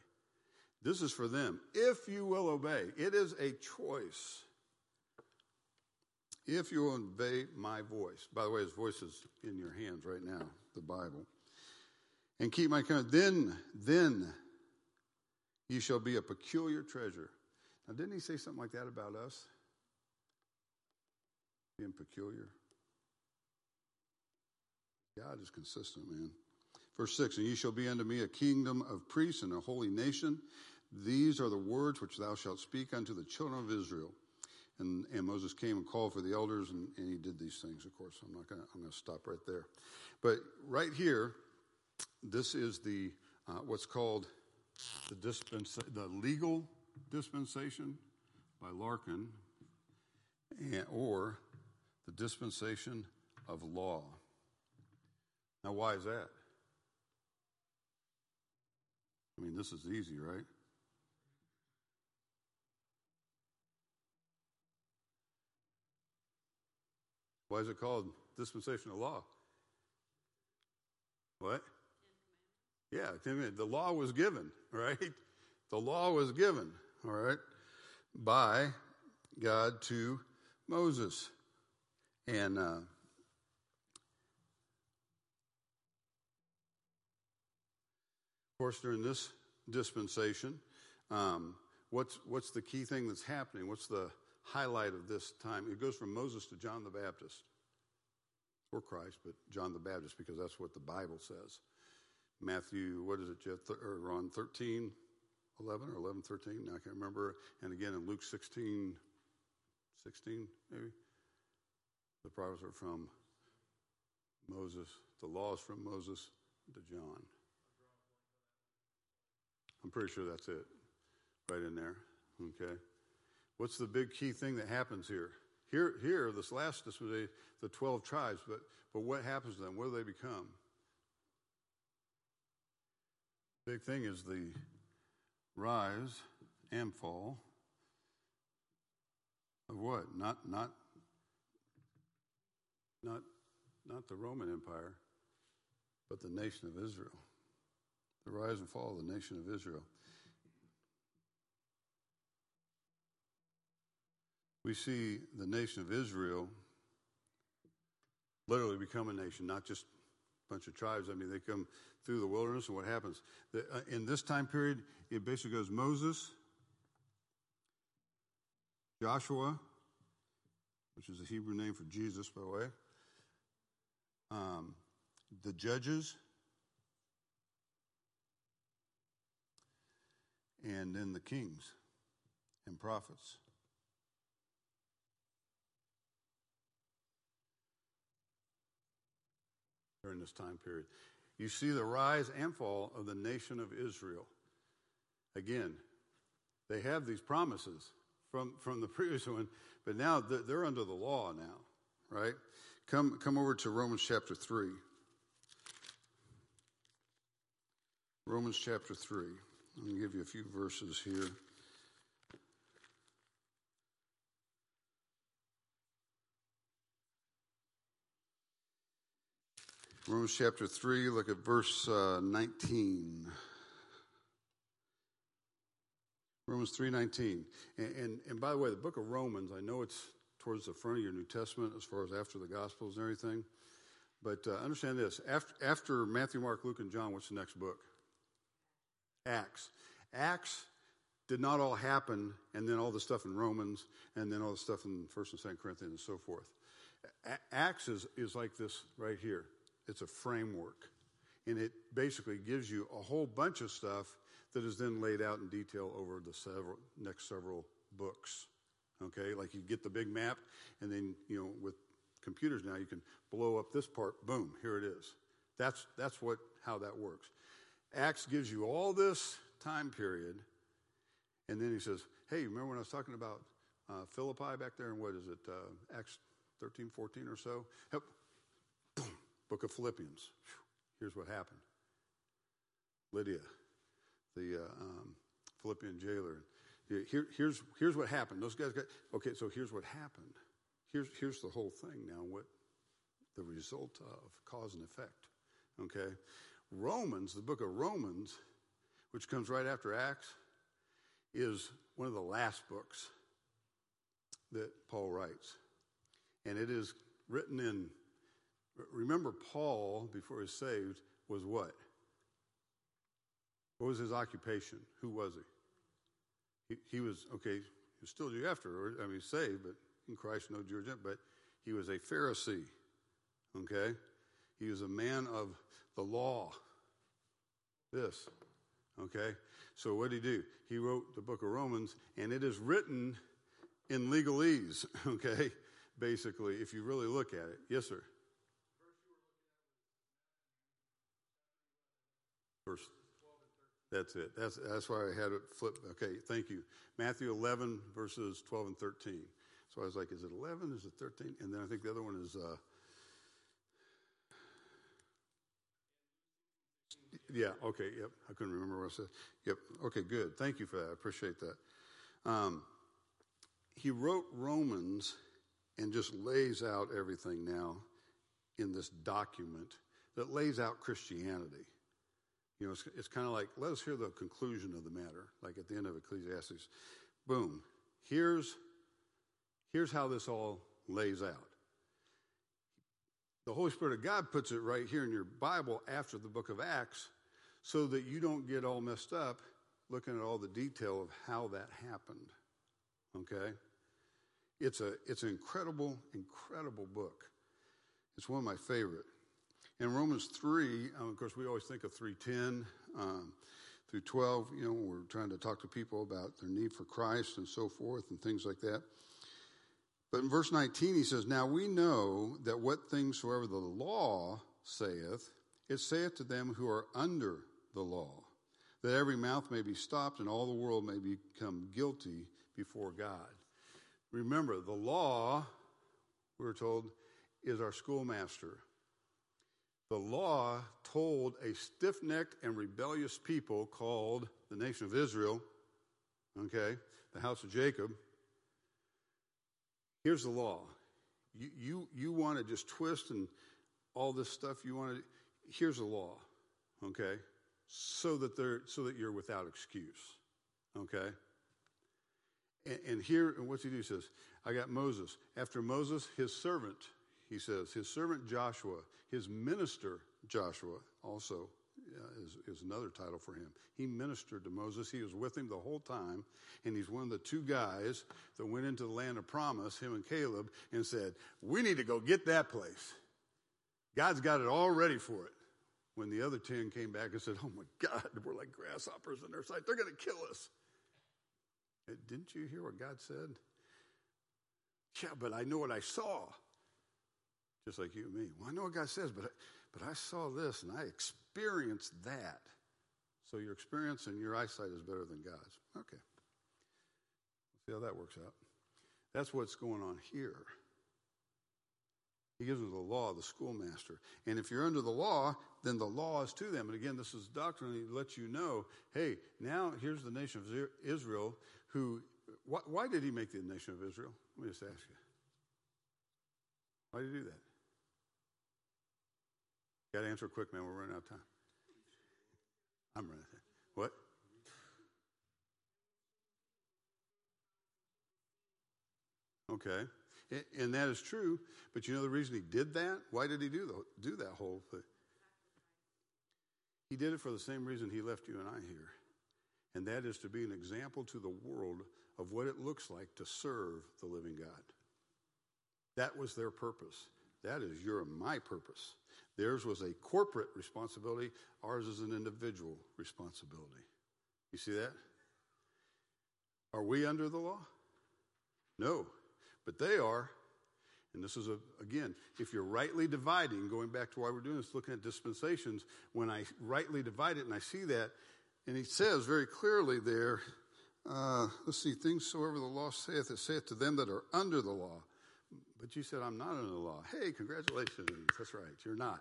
This is for them. If you will obey, it is a choice. if you obey my voice, by the way, his voice is in your hands right now, the Bible, and keep my command, then, then you shall be a peculiar treasure. Now, didn't he say something like that about us? Being peculiar. God is consistent, man. Verse 6 And ye shall be unto me a kingdom of priests and a holy nation. These are the words which thou shalt speak unto the children of Israel. And, and Moses came and called for the elders, and, and he did these things, of course. I'm not going to, I'm going to stop right there. But right here, this is the, uh, what's called the, dispensa- the legal dispensation by Larkin, and, or the dispensation of law. Now, why is that? I mean, this is easy, right? Why is it called dispensation of law? What? Yeah, the law was given, right? The law was given, all right, by God to Moses. And uh, of course, during this dispensation, um, what's, what's the key thing that's happening? What's the highlight of this time? It goes from Moses to John the Baptist. Or Christ, but John the Baptist, because that's what the Bible says. Matthew, what is it, Jeff? Or Ron, 13, 11 or 11, 13? I can't remember. And again in Luke 16, 16, maybe. The prophets are from Moses. The laws from Moses to John. I'm pretty sure that's it. Right in there. Okay. What's the big key thing that happens here? Here, here, this last, a, the 12 tribes, but, but what happens to them? What do they become? Big thing is the rise and fall of what? Not, not, not, not the Roman Empire, but the nation of Israel. The rise and fall of the nation of Israel. we see the nation of Israel literally become a nation, not just a bunch of tribes. I mean, they come through the wilderness, and what happens? Uh, in this time period, it basically goes Moses, Joshua, which is a Hebrew name for Jesus, by the way, um, the judges, and then the kings and prophets. during this time period. You see the rise and fall of the nation of Israel. Again, they have these promises from, from the previous one, but now they're under the law now, right? Come, come over to Romans chapter 3. Romans chapter 3. I'm going to give you a few verses here. Romans chapter 3, look at verse uh, 19. Romans 3.19. And, and, and by the way, the book of Romans, I know it's towards the front of your New Testament as far as after the Gospels and everything. But uh, understand this. After, after Matthew, Mark, Luke, and John, what's the next book? Acts. Acts did not all happen, and then all the stuff in Romans, and then all the stuff in 1st and 2nd Corinthians and so forth. Acts is, is like this right here. It's a framework. And it basically gives you a whole bunch of stuff that is then laid out in detail over the several, next several books. Okay, like you get the big map, and then, you know, with computers now, you can blow up this part, boom, here it is. That's, that's what, how that works. Acts gives you all this time period, and then he says, hey, remember when I was talking about uh, Philippi back there, and what is it, uh, Acts 13, 14 or so? Book of Philippians. Here's what happened Lydia, the uh, um, Philippian jailer. Here, here's, here's what happened. Those guys got, okay, so here's what happened. Here's, here's the whole thing now, what the result of cause and effect. Okay? Romans, the book of Romans, which comes right after Acts, is one of the last books that Paul writes. And it is written in, remember, Paul, before he was saved, was what? What was his occupation? Who was he? He, he was, okay, he was still Jew after, I mean, saved, but in Christ no Jew, but he was a Pharisee, okay? He was a man of the law. This, okay? So what did he do? He wrote the book of Romans, and it is written in legalese, okay? Basically, if you really look at it. Yes, sir. Verse. That's it. That's that's why I had it flipped. Okay, thank you. Matthew 11 verses 12 and 13. So I was like, is it 11? Is it 13? And then I think the other one is. Uh, yeah. Okay. Yep. I couldn't remember what I said. Yep. Okay. Good. Thank you for that. I appreciate that. Um, he wrote Romans and just lays out everything now in this document that lays out Christianity. You know, it's, it's kind of like, let us hear the conclusion of the matter, like at the end of Ecclesiastes. Boom. Here's, here's how this all lays out. The Holy Spirit of God puts it right here in your Bible after the book of Acts so that you don't get all messed up looking at all the detail of how that happened. Okay? It's, a, it's an incredible, incredible book. It's one of my favorite. In Romans 3, um, of course, we always think of 310 um, through 12, you know, we're trying to talk to people about their need for Christ and so forth and things like that. But in verse 19, he says, Now we know that what things soever the law saith, it saith to them who are under the law, that every mouth may be stopped and all the world may become guilty before God. Remember, the law, we are told, is our schoolmaster. The law told a stiff necked and rebellious people called the nation of Israel, okay, the house of Jacob. Here's the law. You, you, you want to just twist and all this stuff you want to, here's the law, okay, so that, they're, so that you're without excuse, okay? And, and here, and what's he do? He says, I got Moses. After Moses, his servant, he says, his servant Joshua, his minister Joshua, also uh, is, is another title for him. He ministered to Moses. He was with him the whole time, and he's one of the two guys that went into the land of promise, him and Caleb, and said, We need to go get that place. God's got it all ready for it. When the other ten came back and said, Oh my God, we're like grasshoppers in their sight. They're going to kill us. Didn't you hear what God said? Yeah, but I know what I saw. Just like you and me. Well, I know what God says, but I, but I saw this and I experienced that. So your experience and your eyesight is better than God's. Okay. See how that works out. That's what's going on here. He gives them the law, the schoolmaster. And if you're under the law, then the law is to them. And again, this is doctrine that lets you know hey, now here's the nation of Israel who, why, why did he make the nation of Israel? Let me just ask you. Why did he do that? Got to answer quick, man. We're running out of time. I'm running out of time. What? Okay. And that is true, but you know the reason he did that? Why did he do, the, do that whole thing? He did it for the same reason he left you and I here and that is to be an example to the world of what it looks like to serve the living God. That was their purpose. That is your and my purpose. Theirs was a corporate responsibility, ours is an individual responsibility. You see that? Are we under the law? No, but they are. And this is, a, again, if you're rightly dividing, going back to why we're doing this, looking at dispensations, when I rightly divide it and I see that, and he says very clearly there, uh, let's see, things soever the law saith, it saith to them that are under the law. But you said, I'm not under the law. Hey, congratulations. That's right, you're not.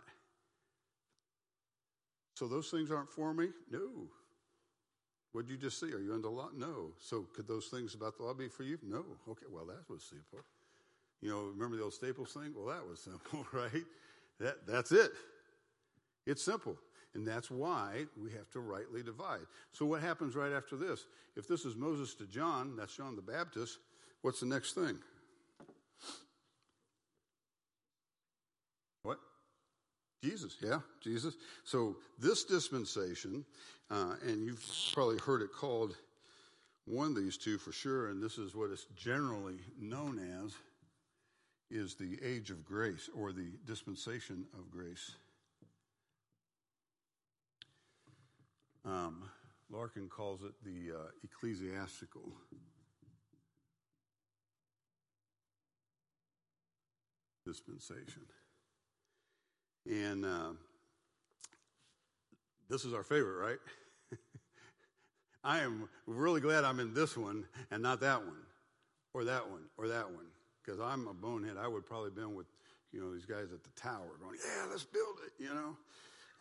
So those things aren't for me? No. What did you just see? Are you under the law? No. So could those things about the law be for you? No. Okay, well, that was simple. You know, remember the old Staples thing? Well, that was simple, right? That, that's it. It's simple. And that's why we have to rightly divide. So, what happens right after this? If this is Moses to John, that's John the Baptist, what's the next thing? Jesus, yeah, Jesus. So this dispensation, uh, and you've probably heard it called one of these two for sure, and this is what it's generally known as, is the age of grace or the dispensation of grace. Um, Larkin calls it the uh, ecclesiastical dispensation. And uh, this is our favorite, right? I am really glad I'm in this one and not that one, or that one, or that one. Because I'm a bonehead. I would probably been with, you know, these guys at the tower going, yeah, let's build it, you know.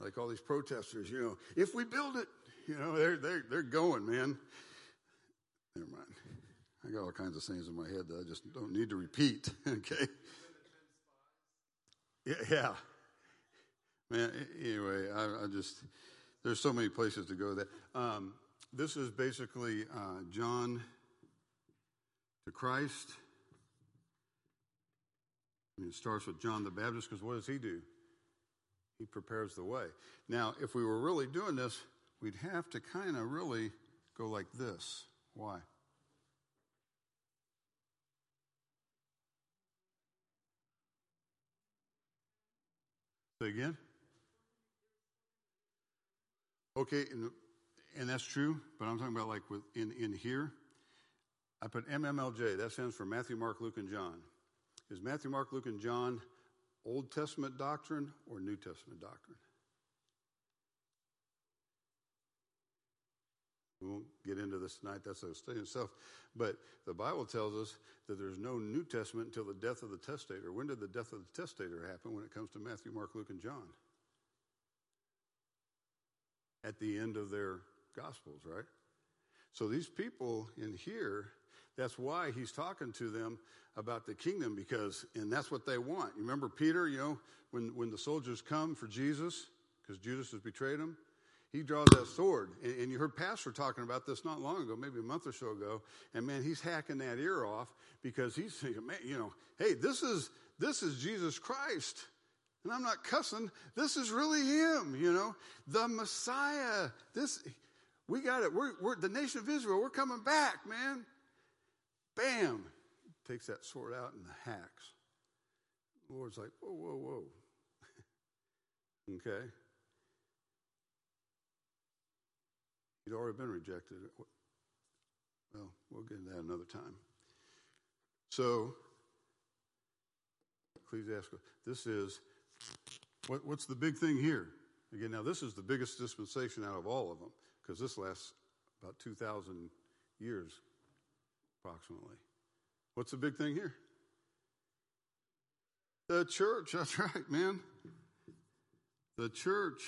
Like all these protesters, you know, if we build it, you know, they're, they're, they're going, man. Never mind. I got all kinds of things in my head that I just don't need to repeat, okay? Yeah, yeah. Man, anyway, I, I, just, there's so many places to go that. Um, this is basically uh, John to Christ. I mean, it starts with John the Baptist because what does he do? He prepares the way. Now, if we were really doing this, we'd have to kind of really go like this. Why? Say again? Okay, and, and that's true, but I'm talking about like with in, in here. I put MMLJ, that stands for Matthew, Mark, Luke, and John. Is Matthew, Mark, Luke, and John Old Testament doctrine or New Testament doctrine? We won't get into this tonight, that's a study itself. But the Bible tells us that there's no New Testament until the death of the testator. When did the death of the testator happen when it comes to Matthew, Mark, Luke, and John? At the end of their Gospels, right? So these people in here, that's why he's talking to them about the kingdom because, and that's what they want. You remember Peter, you know, when, when the soldiers come for Jesus, because Judas has betrayed him, he draws that sword. And, and, you heard Pastor talking about this not long ago, maybe a month or so ago. And man, he's hacking that ear off because he's thinking, man, you know, hey, this is this is Jesus Christ. And I'm not cussing. This is really him, you know, the Messiah. This we got it. We're, we're the nation of Israel. We're coming back, man. Bam. Takes that sword out and hacks. The Lord's like, whoa, whoa, whoa. okay. He'd already been rejected. Well, we'll get into that another time. So, Ecclesiastical. This is what, what's the big thing here? Again, now this is the biggest dispensation out of all of them because this lasts about 2,000 years approximately. What's the big thing here? The church. That's right, man. The church,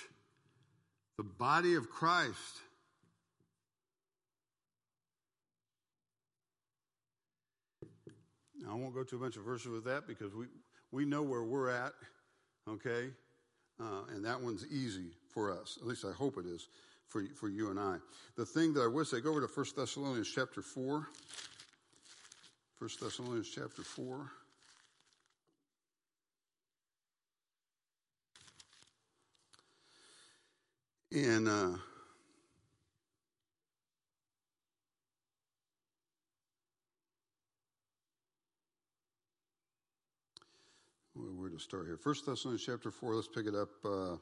the body of Christ. I won't go to a bunch of verses with that because we, we know where we're at, okay? Uh, and that one's easy for us. At least I hope it is for, for you and I. The thing that I would say, go over to 1 Thessalonians chapter 4. 1 Thessalonians chapter 4. And uh, where to start here. First Thessalonians chapter 4, let's pick it up, uh,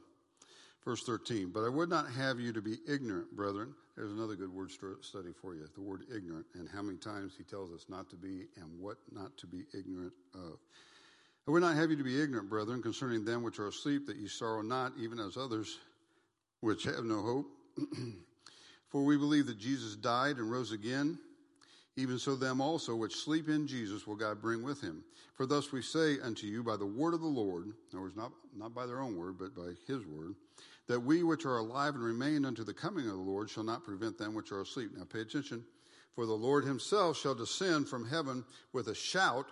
verse 13. But I would not have you to be ignorant, brethren. There's another good word study for you the word ignorant, and how many times he tells us not to be and what not to be ignorant of. I would not have you to be ignorant, brethren, concerning them which are asleep, that ye sorrow not, even as others which have no hope. For we believe that Jesus died and rose again even so, them also which sleep in Jesus will God bring with him. For thus we say unto you by the word of the Lord, in other words, not, not by their own word, but by his word, that we which are alive and remain unto the coming of the Lord shall not prevent them which are asleep. Now pay attention. For the Lord himself shall descend from heaven with a shout,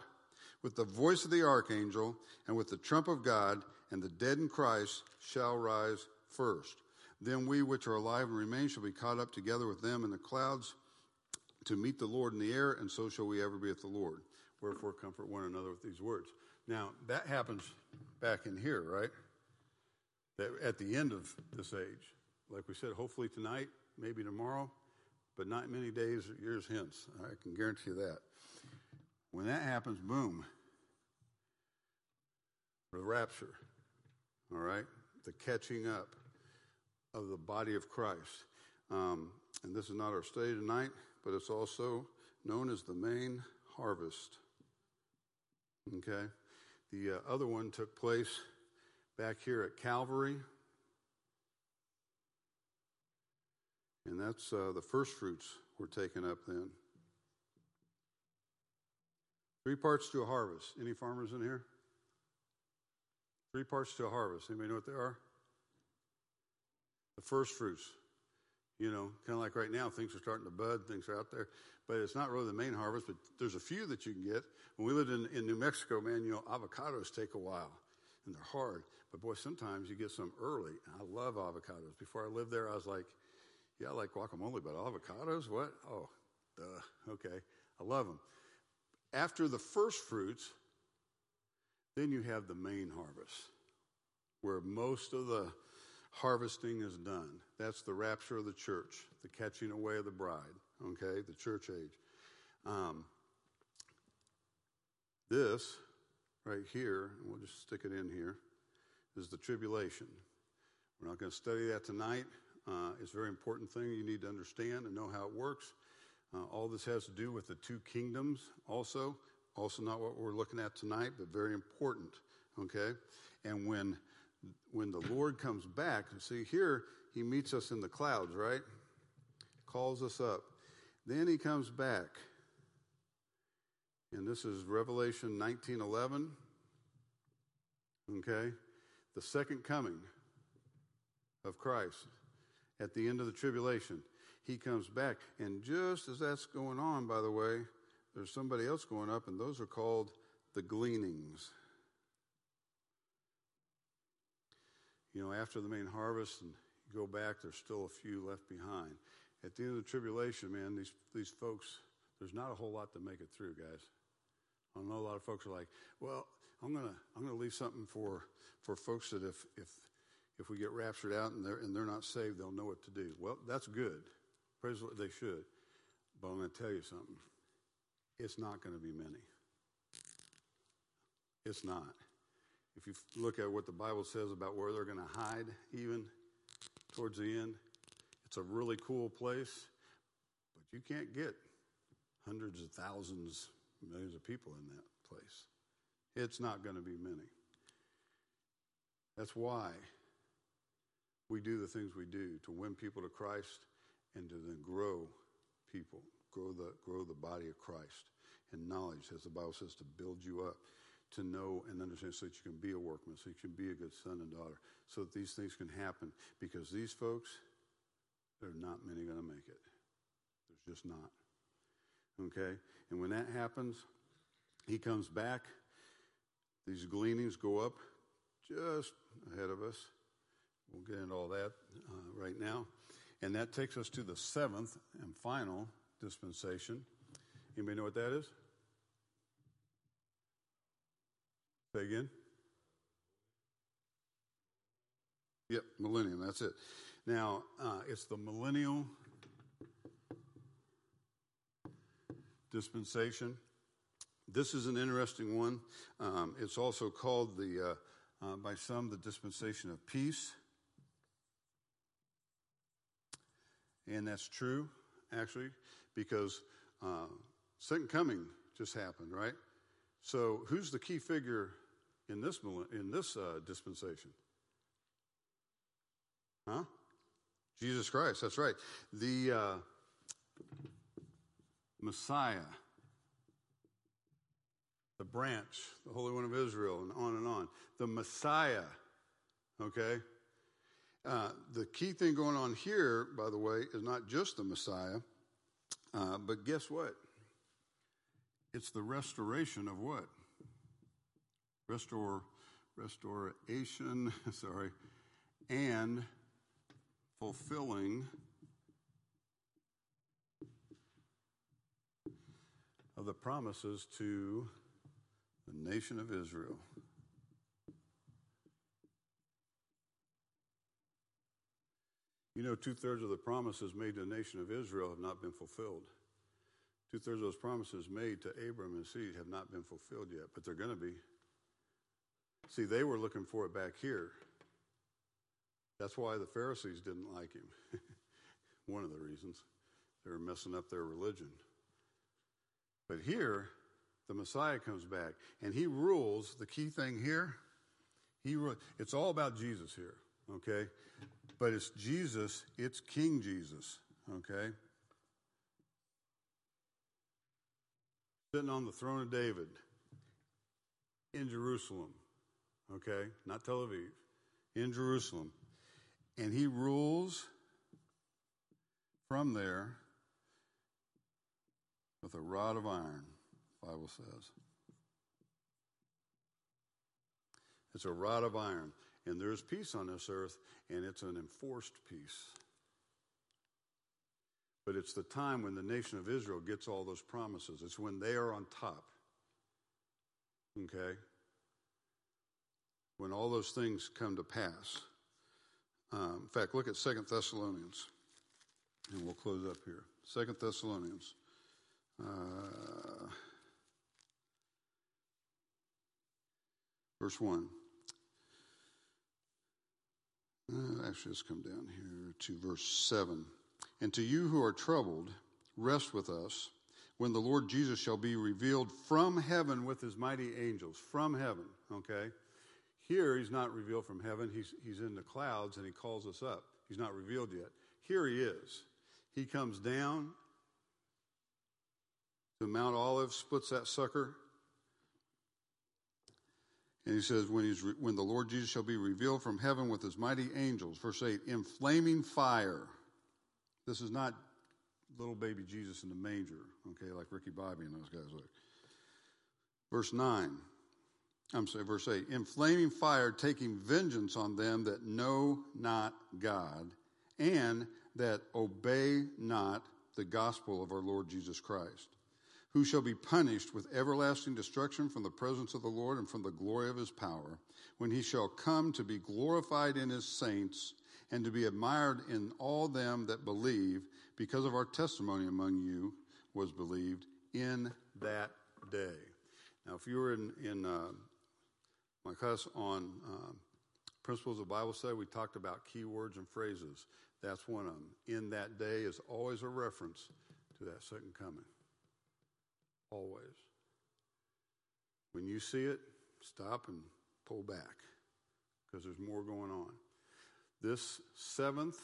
with the voice of the archangel, and with the trump of God, and the dead in Christ shall rise first. Then we which are alive and remain shall be caught up together with them in the clouds to meet the Lord in the air, and so shall we ever be with the Lord. Wherefore, comfort one another with these words. Now, that happens back in here, right? that at the end of this age, like we said, hopefully tonight, maybe tomorrow, but not many days or years hence. I can guarantee you that. When that happens, boom, the rapture, all right, the catching up of the body of Christ. Um, and this is not our study tonight, but it's also known as the main harvest. Okay? The uh, other one took place back here at Calvary. And that's uh, the first fruits were taken up then. Three parts to a harvest. Any farmers in here? Three parts to a harvest. Anybody know what they are? The first fruits. You know, kind of like right now, things are starting to bud, things are out there. But it's not really the main harvest, but there's a few that you can get. When we lived in, in New Mexico, man, you know, avocados take a while and they're hard. But boy, sometimes you get some early. I love avocados. Before I lived there, I was like, yeah, I like guacamole, but avocados? What? Oh, duh. Okay. I love them. After the first fruits, then you have the main harvest, where most of the harvesting is done. That's the rapture of the church, the catching away of the bride, okay, the church age. Um, this right here, and we'll just stick it in here, is the tribulation. We're not going to study that tonight. Uh, it's a very important thing you need to understand and know how it works. Uh, all this has to do with the two kingdoms, also. Also, not what we're looking at tonight, but very important. Okay? And when when the Lord comes back, see here, he meets us in the clouds, right? Calls us up. Then he comes back. And this is Revelation 19:11. Okay? The second coming of Christ at the end of the tribulation. He comes back. And just as that's going on, by the way, there's somebody else going up, and those are called the gleanings. You know, after the main harvest and go back, there's still a few left behind. At the end of the tribulation, man, these, these folks, there's not a whole lot to make it through, guys. I know a lot of folks are like, well, I'm gonna I'm gonna leave something for for folks that if if if we get raptured out and they're and they're not saved, they'll know what to do. Well, that's good. Praise the Lord, they should. But I'm gonna tell you something. It's not gonna be many. It's not. If you look at what the Bible says about where they're going to hide, even towards the end, it's a really cool place, but you can't get hundreds of thousands, millions of people in that place. It's not going to be many. That's why we do the things we do to win people to Christ and to then grow people, grow the, grow the body of Christ in knowledge, as the Bible says, to build you up to know and understand so that you can be a workman, so you can be a good son and daughter, so that these things can happen. Because these folks, there are not many going to make it. There's just not. Okay? And when that happens, he comes back. These gleanings go up just ahead of us. We'll get into all that uh, right now. And that takes us to the seventh and final dispensation. Anybody know what that is? Say again? Yep, millennium, that's it. Now, uh, it's the millennial dispensation. This is an interesting one. Um, it's also called the, uh, uh, by some, the dispensation of peace. And that's true, actually, because uh, second coming just happened, right? So, who's the key figure in this, in this uh, dispensation? Huh? Jesus Christ, that's right. The uh, Messiah, the branch, the Holy One of Israel, and on and on. The Messiah, okay? Uh, the key thing going on here, by the way, is not just the Messiah, uh, but guess what? It's the restoration of what? Restore, restoration, sorry, and fulfilling of the promises to the nation of Israel. You know, two thirds of the promises made to the nation of Israel have not been fulfilled. Two thirds of those promises made to Abram and seed have not been fulfilled yet, but they're going to be. See, they were looking for it back here. That's why the Pharisees didn't like him. One of the reasons. They were messing up their religion. But here, the Messiah comes back and he rules. The key thing here, he it's all about Jesus here, okay? But it's Jesus, it's King Jesus, okay? Sitting on the throne of David in Jerusalem, okay? Not Tel Aviv, in Jerusalem. And he rules from there with a rod of iron, Bible says. It's a rod of iron. And there's peace on this earth, and it's an enforced peace. But it's the time when the nation of Israel gets all those promises. It's when they are on top. Okay? When all those things come to pass. Um, in fact, look at Second Thessalonians, and we'll close up here. Second Thessalonians. Uh, verse 1. Uh, actually, let's come down here to verse 7. And to you who are troubled, rest with us when the Lord Jesus shall be revealed from heaven with his mighty angels. From heaven, okay? Here, he's not revealed from heaven. He's, he's in the clouds and he calls us up. He's not revealed yet. Here he is. He comes down to Mount Olive, splits that sucker. And he says, when, he's re- when the Lord Jesus shall be revealed from heaven with his mighty angels, verse 8, in flaming fire. This is not little baby Jesus in the manger, okay, like Ricky Bobby and those guys look. Verse 9, I'm sorry, verse 8, in flaming fire, taking vengeance on them that know not God and that obey not the gospel of our Lord Jesus Christ who shall be punished with everlasting destruction from the presence of the Lord and from the glory of his power, when he shall come to be glorified in his saints and to be admired in all them that believe, because of our testimony among you was believed in that day. Now, if you were in, in uh, my class on uh, principles of Bible study, we talked about keywords and phrases. That's one of them. In that day is always a reference to that second coming. Always. When you see it, stop and pull back because there's more going on. This seventh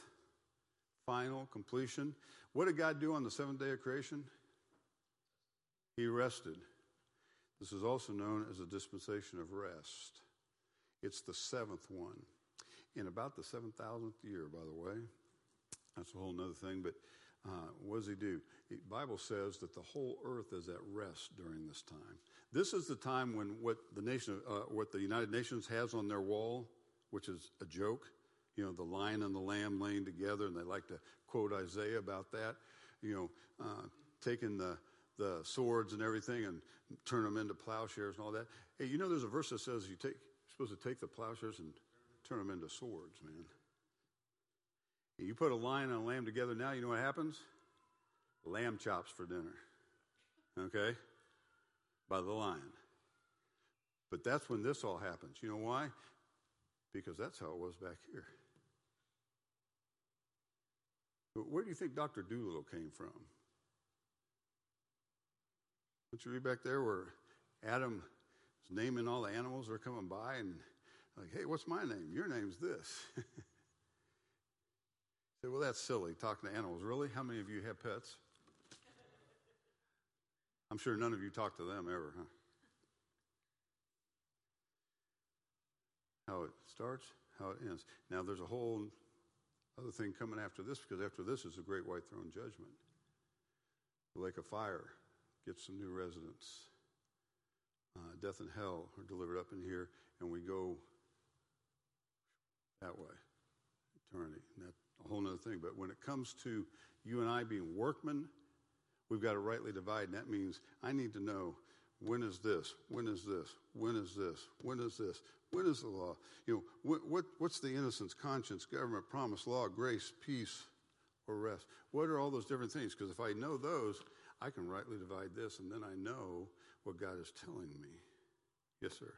final completion, what did God do on the seventh day of creation? He rested. This is also known as a dispensation of rest. It's the seventh one. In about the 7,000th year, by the way. That's a whole other thing, but uh, what does he do? The Bible says that the whole earth is at rest during this time. This is the time when what the nation, uh, what the United Nations has on their wall, which is a joke, you know, the lion and the lamb laying together, and they like to quote Isaiah about that, you know, uh, taking the the swords and everything and turn them into plowshares and all that. Hey, you know, there's a verse that says you take, you're supposed to take the plowshares and turn them into swords, man. You put a lion and a lamb together now, you know what happens? Lamb chops for dinner. Okay? By the lion. But that's when this all happens. You know why? Because that's how it was back here. But where do you think Dr. Dolittle came from? Don't you read back there where Adam is naming all the animals that are coming by and like, hey, what's my name? Your name's this. say, well, that's silly, talking to animals. Really? How many of you have pets? I'm sure none of you talk to them ever, huh? How it starts, how it ends. Now, there's a whole other thing coming after this because after this is the great white throne judgment. The lake of fire gets some new residents. Uh, death and hell are delivered up in here, and we go that way, eternity. And that, a whole other thing. But when it comes to you and I being workmen, we've got to rightly divide. And that means I need to know When is this? When is this? When is this? When is this? When is the law? You know, what, what, what's the innocence, conscience, government, promise, law, grace, peace, or rest? What are all those different things? Because if I know those, I can rightly divide this, and then I know what God is telling me. Yes, sir.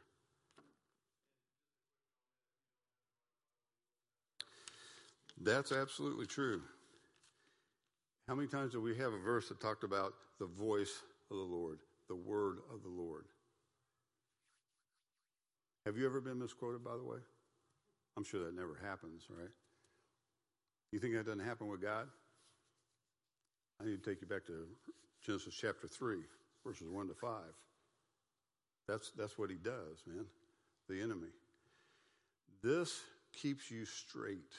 That's absolutely true. How many times do we have a verse that talked about the voice of the Lord, the word of the Lord? Have you ever been misquoted, by the way? I'm sure that never happens, right? You think that doesn't happen with God? I need to take you back to Genesis chapter 3, verses 1 to 5. That's, that's what he does, man, the enemy. This keeps you straight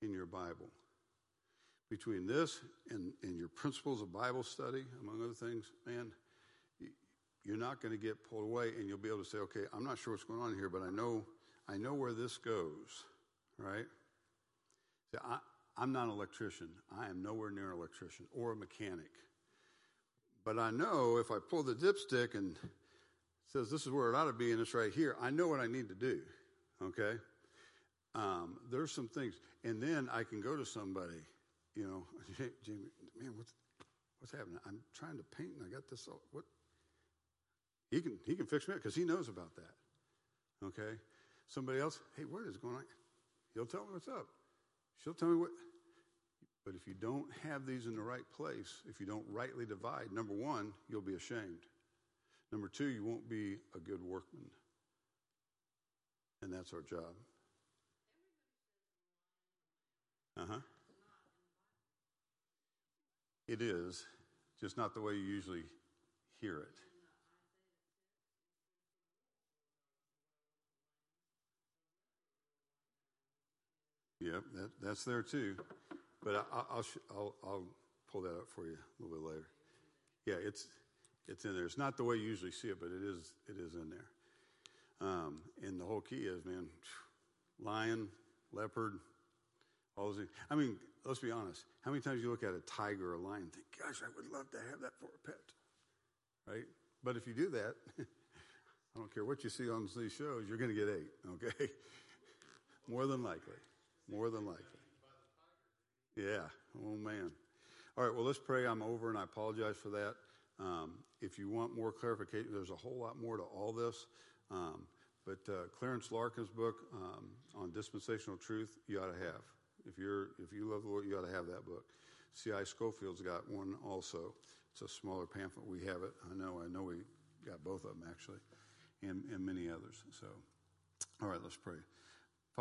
in your Bible. Between this and, and your principles of Bible study, among other things, man, you're not going to get pulled away and you'll be able to say, okay, I'm not sure what's going on here, but I know, I know where this goes, right? I, I'm not an electrician. I am nowhere near an electrician or a mechanic. But I know if I pull the dipstick and says this is where it ought to be and it's right here, I know what I need to do. Okay? Um, there's some things. And then I can go to somebody, you know, Jamie, man, what's, what's happening? I'm trying to paint and I got this. All, what? He can, he can fix me because he knows about that. Okay? Somebody else, hey, what is going on? He'll tell me what's up. She'll tell me what. But if you don't have these in the right place, if you don't rightly divide, number one, you'll be ashamed. Number two, you won't be a good workman. And that's our job. Uh huh. It is, just not the way you usually hear it. Yep, that, that's there too. But I, will I'll, I'll pull that up for you a little bit later. Yeah, it's it's in there. It's not the way you usually see it, but it is it is in there. Um, and the whole key is, man, lion, leopard, all those things. I mean, let's be honest. How many times you look at a tiger or a lion and think, gosh, I would love to have that for a pet, right? But if you do that, I don't care what you see on these shows, you're going to get ate, okay? More than likely. More than likely. Yeah. Oh, man. All right. Well, let's pray. I'm over and I apologize for that. Um, if you want more clarification, there's a whole lot more to all this. Um, but uh, Clarence Larkin's book um, on dispensational truth, you ought to have. If you're if you love the Lord, you ought to have that book. C.I. Scofield's got one also. It's a smaller pamphlet. We have it. I know. I know we got both of them actually, and and many others. So, all right, let's pray.